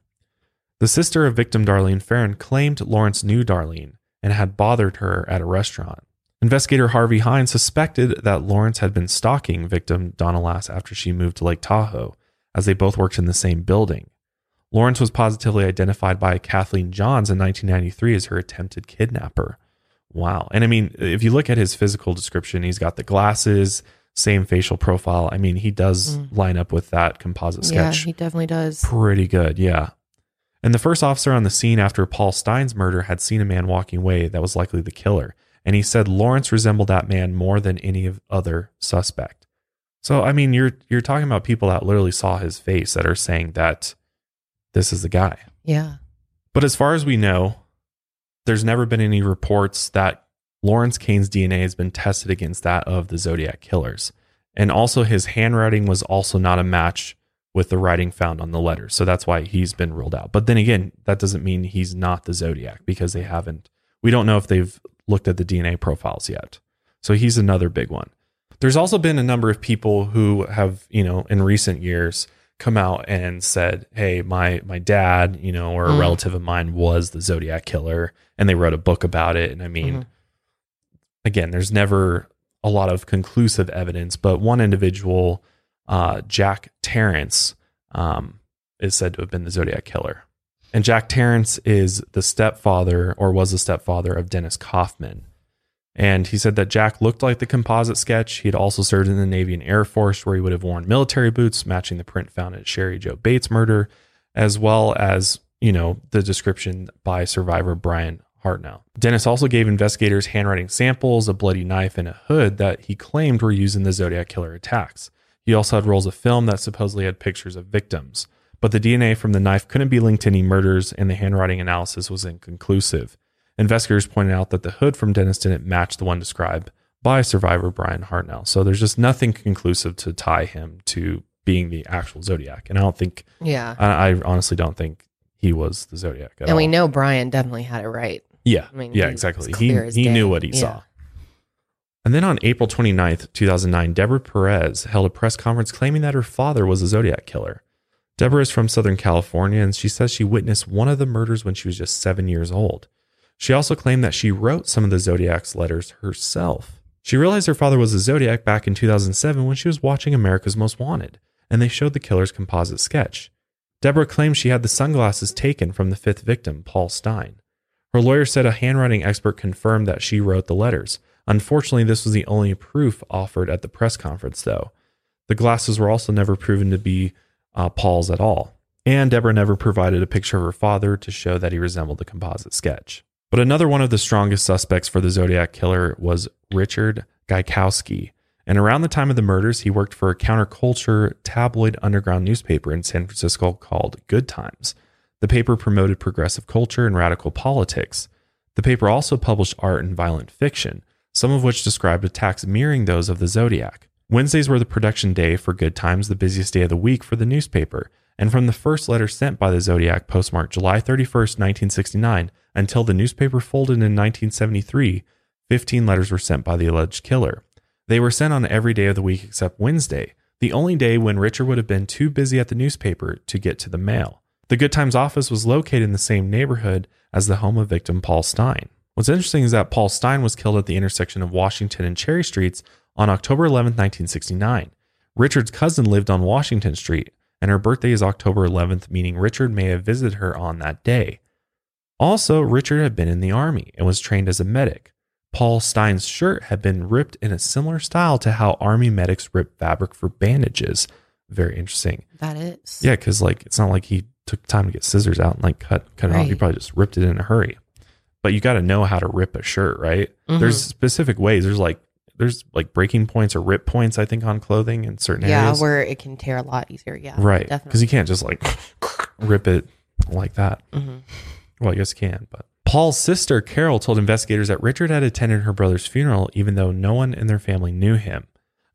The sister of victim Darlene Ferrin claimed Lawrence knew Darlene and had bothered her at a restaurant. Investigator Harvey Hines suspected that Lawrence had been stalking victim Donna Lass after she moved to Lake Tahoe, as they both worked in the same building. Lawrence was positively identified by Kathleen Johns in 1993 as her attempted kidnapper. Wow. And I mean, if you look at his physical description, he's got the glasses, same facial profile. I mean, he does mm. line up with that composite sketch. yeah, he definitely does. pretty good. Yeah. And the first officer on the scene after Paul Stine's murder had seen a man walking away that was likely the killer. And he said Lawrence resembled that man more than any other suspect. So I mean, you're you're talking about people that literally saw his face that are saying that this is the guy. Yeah. But as far as we know, there's never been any reports that Lawrence Kane's DNA has been tested against that of the Zodiac killers. And also, his handwriting was also not a match with the writing found on the letters. So that's why he's been ruled out. But then again, that doesn't mean he's not the Zodiac because they haven't, we don't know if they've looked at the DNA profiles yet. So he's another big one. There's also been a number of people who have, you know, in recent years come out and said, "Hey, my my dad, you know, or a Mm. relative of mine was the Zodiac killer," and they wrote a book about it. And I mean, Mhm. again, there's never a lot of conclusive evidence, but one individual, uh, Jack Tarrance, um, is said to have been the Zodiac killer. And Jack Tarrance is the stepfather, or was the stepfather of Dennis Kaufman. And he said that Jack looked like the composite sketch. He had also served in the Navy and Air Force, where he would have worn military boots, matching the print found at Cheri Jo Bates' murder, as well as, you know, the description by survivor Bryan Hartnell. Dennis also gave investigators handwriting samples, a bloody knife, and a hood that he claimed were used in the Zodiac Killer attacks. He also had rolls of film that supposedly had pictures of victims. But the DNA from the knife couldn't be linked to any murders, and the handwriting analysis was inconclusive. Investigators pointed out that the hood from Dennis didn't match the one described by survivor Bryan Hartnell. So there's just nothing conclusive to tie him to being the actual Zodiac. And I don't think, Yeah. I, I honestly don't think he was the Zodiac. At And we know Bryan definitely had it right. Yeah. I mean, yeah, he- exactly. He, he day. knew what he Yeah. saw. And then on April 29th, 2009, Deborah Perez held a press conference claiming that her father was a Zodiac killer. Deborah is from Southern California and she says she witnessed one of the murders when she was just seven years old. She also claimed that she wrote some of the Zodiac's letters herself. She realized her father was a Zodiac back in 2007 when she was watching America's Most Wanted, and they showed the killer's composite sketch. Deborah claimed she had the sunglasses taken from the fifth victim, Paul Stine. Her lawyer said a handwriting expert confirmed that she wrote the letters. Unfortunately, this was the only proof offered at the press conference, though. The glasses were also never proven to be uh, Paul's at all. And Deborah never provided a picture of her father to show that he resembled the composite sketch. But another one of the strongest suspects for the Zodiac killer was Richard Gaikowski. And around the time of the murders, he worked for a counterculture tabloid underground newspaper in San Francisco called Good Times. The paper promoted progressive culture and radical politics. The paper also published art and violent fiction, some of which described attacks mirroring those of the Zodiac. Wednesdays were the production day for Good Times, the busiest day of the week for the newspaper, And from the first letter sent by the Zodiac postmarked July 31st, 1969, until the newspaper folded in 1973, 15 letters were sent by the alleged killer. They were sent on every day of the week except Wednesday, the only day when Richard would have been too busy at the newspaper to get to the mail. The Good Times office was located in the same neighborhood as the home of victim Paul Stine. What's interesting is that Paul Stine was killed at the intersection of Washington and Cherry Streets on October 11, 1969. Richard's cousin lived on Washington Street, and her birthday is October 11th, meaning Richard may have visited her on that day. Also, Richard had been in the army and was trained as a medic. Paul Stine's shirt had been ripped in a similar style to how army medics rip fabric for bandages. Very interesting. That is. Yeah, because like it's not like he took time to get scissors out and like cut cut it off. He probably just ripped it in a hurry. But you got to know how to rip a shirt, right? There's Mhm. specific ways. There's like there's like breaking points or rip points. I think on clothing in certain Yeah, areas. where it can tear a lot easier. Yeah. right? Because you can't just like rip it like that. Mhm. Well, I guess you can, but Paul's sister Carol told investigators that Richard had attended her brother's funeral, even though no one in their family knew him.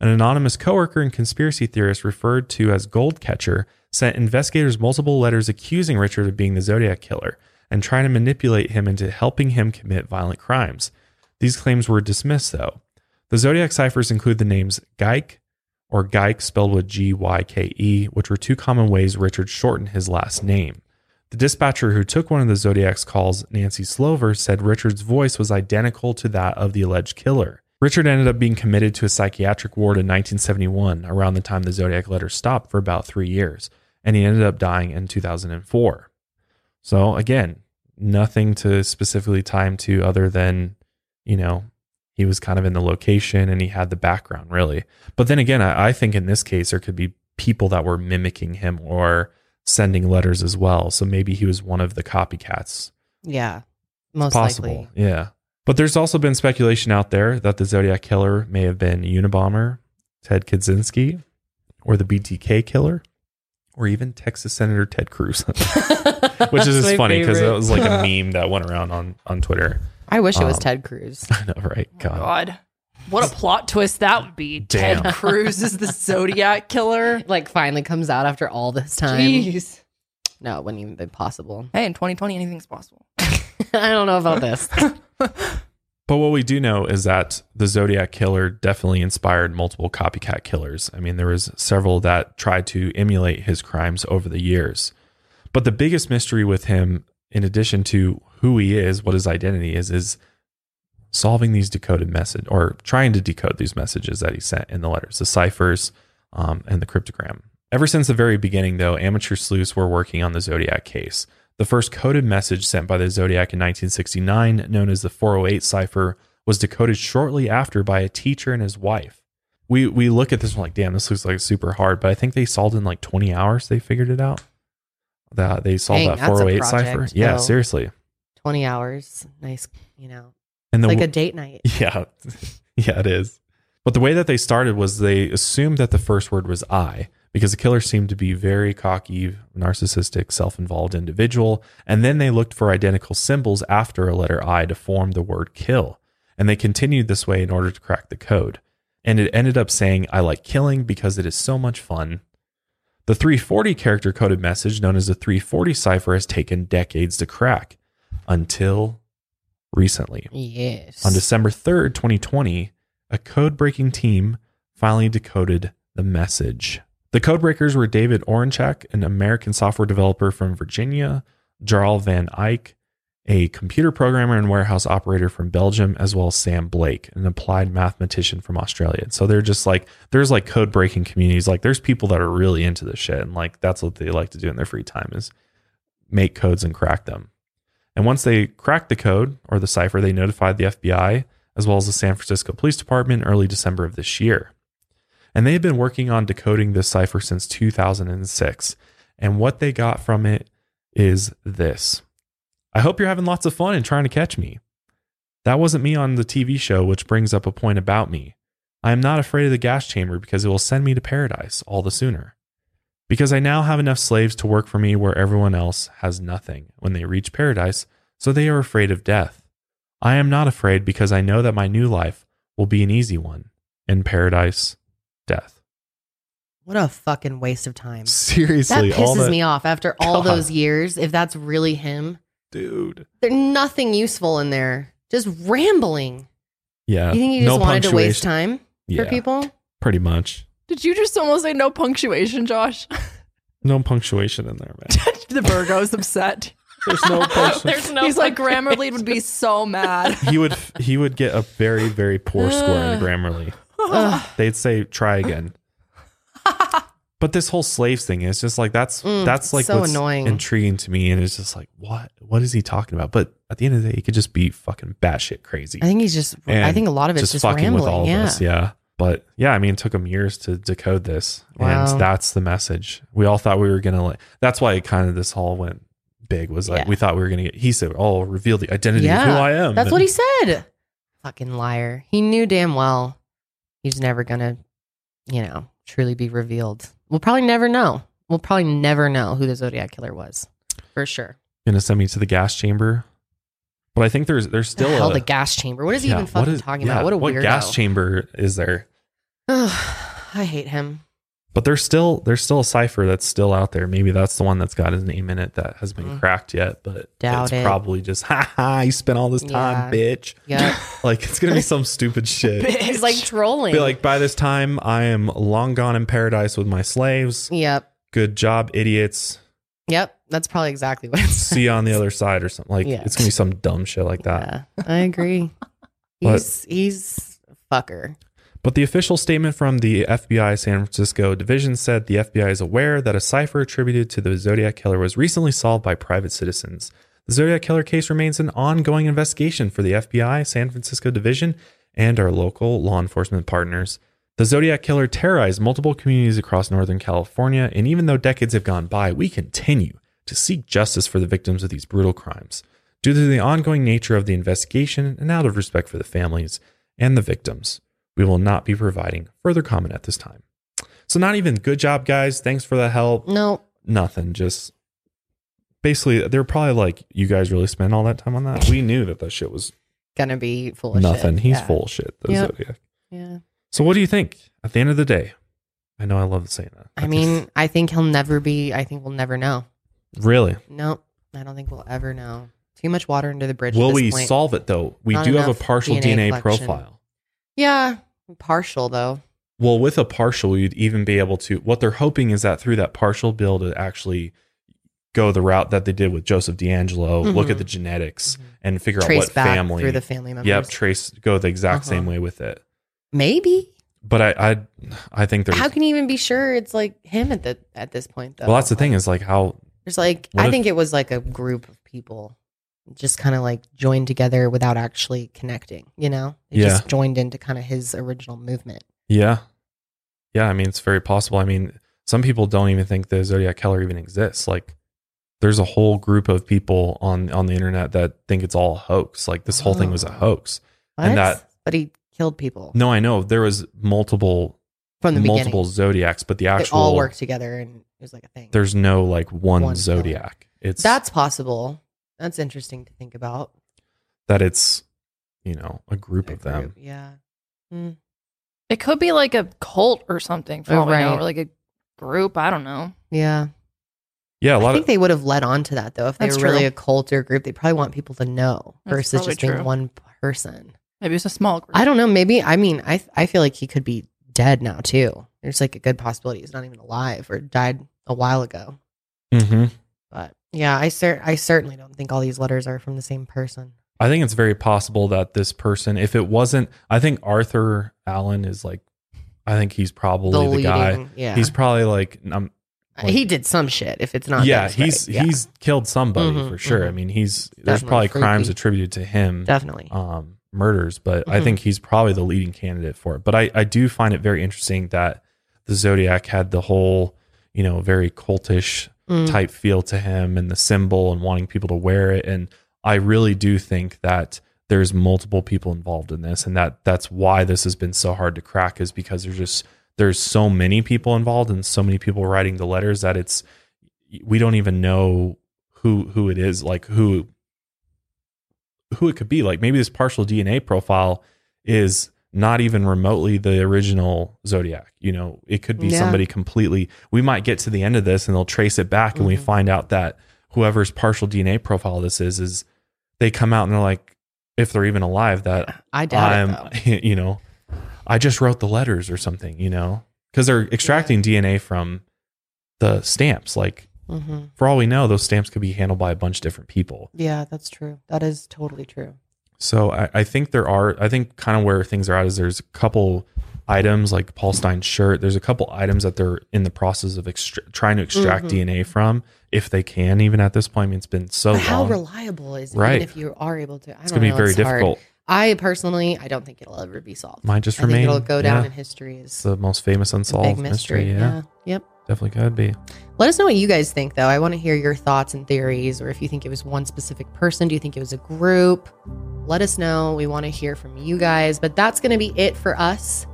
An anonymous coworker and conspiracy theorist referred to as Goldcatcher sent investigators multiple letters accusing Richard of being the Zodiac killer and trying to manipulate him into helping him commit violent crimes. These claims were dismissed, though. The Zodiac ciphers include the names Geik or Gyke spelled with G Y K E, which were two common ways Richard shortened his last name. The dispatcher who took one of the Zodiac's calls, Nancy Slover, said Richard's voice was identical to that of the alleged killer. Richard ended up being committed to a psychiatric ward in 1971, around the time the Zodiac letters stopped for about three years, and he ended up dying in 2004. So, again, nothing to specifically tie him to other than, you know, he was kind of in the location and he had the background, really. But then again, I, I think in this case, there could be people that were mimicking him or sending letters as well. So maybe he was one of the copycats. Yeah. Most Possible. likely. Yeah. But there's also been speculation out there that the Zodiac killer may have been Unabomber, Ted Kaczynski, or the BTK killer, or even Texas Senator Ted Cruz, which is just funny because it was like a meme that went around on, on Twitter. I wish it was Um, Ted Cruz. I know, right? God. God. What a plot twist that would be. Damn. Ted Cruz is the Zodiac killer. Like finally comes out after all this time. Jeez. No, it wouldn't even be possible. Hey, in 2020, anything's possible. I don't know about this. But what we do know is that the Zodiac killer definitely inspired multiple copycat killers. I mean, there was several that tried to emulate his crimes over the years. But the biggest mystery with him, in addition to who he is, what his identity is, is solving these decoded message or trying to decode these messages that he sent in the letters, the ciphers, um, and the cryptogram. Ever since the very beginning, though, amateur sleuths were working on the Zodiac case. The first coded message sent by the Zodiac in 1969, known as the 408 cipher, was decoded shortly after by a teacher and his wife. We we look at this one like, damn, this looks like super hard, but I think they solved in like 20 hours. They figured it out. That they solved Dang, that that's a 408 cipher. project, Yeah, seriously. 20 hours. Nice, you know. And the like a date night. Yeah. yeah, it is. But the way that they started was they assumed that the first word was I because the killer seemed to be very cocky, narcissistic, self-involved individual, and then they looked for identical symbols after a letter I to form the word kill. And they continued this way in order to crack the code. And it ended up saying I like killing because it is so much fun. The 340 character coded message known as the 340 cipher has taken decades to crack until recently. Yes. On December 3rd, 2020, a code breaking team finally decoded the message. The code breakers were David Oranchak, an American software developer from Virginia, Jarl Van Eycke, a computer programmer and warehouse operator from Belgium, as well as Sam Blake, an applied mathematician from Australia. So they're just like, there's like code breaking communities. Like there's people that are really into this shit. And like that's what they like to do in their free time is make codes and crack them. And once they cracked the code or the cipher, they notified the FBI as well as the San Francisco Police Department early December of this year. And they had been working on decoding this cipher since 2006. And what they got from it is this I hope you're having lots of fun and trying to catch me. That wasn't me on the TV show, which brings up a point about me. I am not afraid of the gas chamber because it will send me to paradise all the sooner. Because I now have enough slaves to work for me where everyone else has nothing when they reach paradise, so they are afraid of death. I am not afraid because I know that my new life will be an easy one in paradise, death. What a fucking waste of time. Seriously, that pisses that, me off after all God. those years. If that's really him, dude. there's nothing useful in there. Just rambling. Yeah, You think he just no wanted to waste punctuation. time Yeah, for people? pretty much. Did you just almost say no punctuation, Josh? No punctuation in there, man. the Virgo's upset. There's no punctuation. There's no He's like. Grammarly would be so mad. he would he would get a very very poor score in Grammarly. Ugh. They'd say try again. but this whole slaves thing is just like that's Mm, that's like so what's annoying. intriguing to me, and it's just like what what is he talking about? But at the end of the day, he could just be fucking batshit crazy. I think he's just. I think a lot of it's just just, fucking rambling. with all yeah. of us. Yeah. But yeah, I mean, it took him years to decode this, Wow. and that's the message. We all thought we were gonna like. That's why it kind of this all went big. Was like Yeah. we thought we were gonna get. He said, "Oh, reveal the identity of who I am." That's what he said. Fucking liar. He knew damn well he's never gonna, you know, truly be revealed. We'll probably never know. We'll probably never know who the Zodiac killer was, for sure. gonna send me to the gas chamber. But I think there's there's still the hell a, the gas chamber. What is he yeah, even fucking is- talking yeah, about? What a what weirdo. gas chamber is there? I hate him. But there's still there's still a cipher that's still out there. Maybe that's the one that's got his name in it that has been Mm. cracked yet. But Doubt it's it. probably just ha ha. You spent all this time, Yeah. bitch. Yeah. Like it's gonna be some stupid shit. he's like trolling. Be like, by this time, I am long gone in paradise with my slaves. yep. Good job, idiots. Yep. That's probably exactly what it's See you on the other side or something. Like Yeah. it's gonna be some dumb shit like that. Yeah, I agree. He's he's a fucker. But the official statement from the FBI San Francisco division said the FBI is aware that a cipher attributed to the Zodiac killer was recently solved by private citizens. The Zodiac killer case remains an ongoing investigation for the FBI San Francisco division and our local law enforcement partners. The Zodiac killer terrorized multiple communities across Northern California, and even though decades have gone by, we continue to seek justice for the victims of these brutal crimes. Due to the ongoing nature of the investigation and out of respect for the families and the victims, we will not be providing further comment at this time. So, not even good job, guys. Thanks for the help. No, Nothing. Just basically, they're probably like, you guys really spent all that time on that? We knew that that shit was gonna be full of nothing. shit. He's Yeah. full of shit, the Yep. Zodiac. Yeah. So, what do you think at the end of the day? I know I love saying that. I mean, I think he'll never be. I think we'll never know. really? Nope. I don't think we'll ever know. Too much water under the bridge. at Will we point. solve it though? We Not do have a partial DNA DNA, profile. Yeah, partial though. Well, with a partial, you'd even be able to. What they're hoping is that through that partial bill to actually go the route that they did with Joseph DeAngelo, look Mhm. at the genetics Mhm. and figure Trace out what back family. through the family members. Yep, trace go the exact Uh-huh. same way with it. Maybe. But I, I, I think there's. How can you even be sure it's like him at the at this point though? well, that's the thing is like how. There's like I if- think it was like a group of people just kind of like joined together without actually connecting, you know? They Yeah. just joined into kind of his original movement. Yeah, yeah. I mean, it's very possible. I mean, some people don't even think the Zodiac killer even exists. Like, there's a whole group of people on on the internet that think it's all a hoax. Like this whole thing was a Oh. hoax. What? And that- but he killed people No, I know there was multiple from the multiple beginning. zodiacs, but the They actual all worked together and it was like a thing. there's no like one, One killer. zodiac. It's That's possible. That's interesting to think about. that it's you know a group A of them. group, Yeah. Mm. It could be like a cult or something, for Oh, all know, right. or like a group. I don't know. Yeah. Yeah, a I lot think of they would have led on to that though. If they That's were really a cult or a group, they probably want people to know That's versus probably just being one person. Maybe it's a small group. I don't know. Maybe I mean I I feel like he could be dead now too. There's like a good possibility he's not even alive or died a while ago. hmm But yeah, I cer- I certainly don't think all these letters are from the same person. I think it's very possible that this person, if it wasn't, I think Arthur Allen is like, I think he's probably the, guy. yeah. He's probably like, um, like- he did some shit. If it's not, yeah, he's right? Yeah, he's killed somebody Mhm, for sure. I mhm. mean, he's there's Definitely probably crimes attributed to him. definitely. um, murders, but I Mhm. think he's probably the leading candidate for it. But I, I do find it very interesting that the Zodiac had the whole, you know, very cultish Mm. type feel to him and the symbol and wanting people to wear it. And I really do think that there's multiple people involved in this and that that's why this has been so hard to crack is because there's just there's so many people involved and so many people writing the letters that it's we don't even know who who it is like who who it could be like maybe this partial DNA profile is not even remotely the original Zodiac. You know, it could be Yeah. somebody completely. We might get to the end of this and they'll trace it back, and we Mm-hmm. find out that whoever's partial DNA profile this is is they come out and they're like, if they're even alive, that I doubt I'm, it you know, I just wrote the letters or something, you know, because they're extracting DNA from the stamps. Like, hmm for all we know, those stamps could be handled by a bunch of different people. Yeah, that's true. That is totally true. So I, I think there are, I think kind of where things are at is there's a couple items like Paul Stine's shirt. There's a couple items that they're in the process of extra- trying to extract Mhm. DNA from, if they can, even at this point. I mean, it's been so But how long. reliable is it? Right. Even if you are able to, I it's going to be very it's hard. difficult. I personally, I don't think it'll ever be solved. Might just I think remain. it'll go down yeah, in history as it's the most famous unsolved mystery. mystery. Yeah, Yep. definitely could be. Let us know what you guys think, though. I want to hear your thoughts and theories, or if you think it was one specific person. Do you think it was a group? Let us know. We want to hear from you guys. But that's going to be it for us.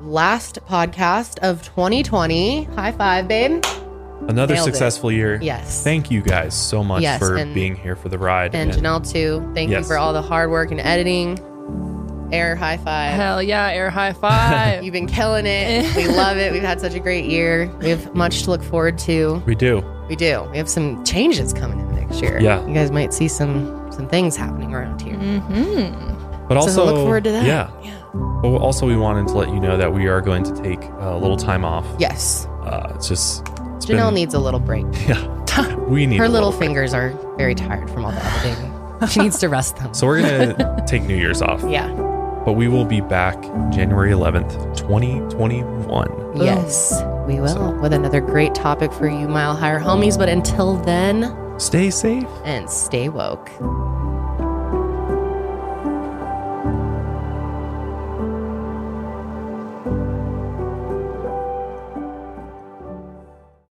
Last podcast of 2020. High five, babe. Another Nailed it. successful year. Yes. Thank you guys so much Yes, for and- being here for the ride. and Janelle, too. Thank you for all the hard work and editing. Air high five. Hell yeah, air high five. You've been killing it. we love it. We've had such a great year. We have much to look forward to. we do. We do. We have some changes coming in next year. Yeah. You guys might see some some things happening around here. mm-hmm. But also, so look forward to that. Yeah. Yeah. But also, we wanted to let you know that we are going to take a little time off. Yes. Uh, it's just it's Janelle been- needs a little break. Yeah, we need Her a little break. fingers are very tired from all the editing. she needs to rest them. So we're gonna take New Year's off. yeah. But we will be back January 11th, 2021. Yes, we will So- with another great topic for you, mile higher homies. But until then, Stay safe. and stay woke.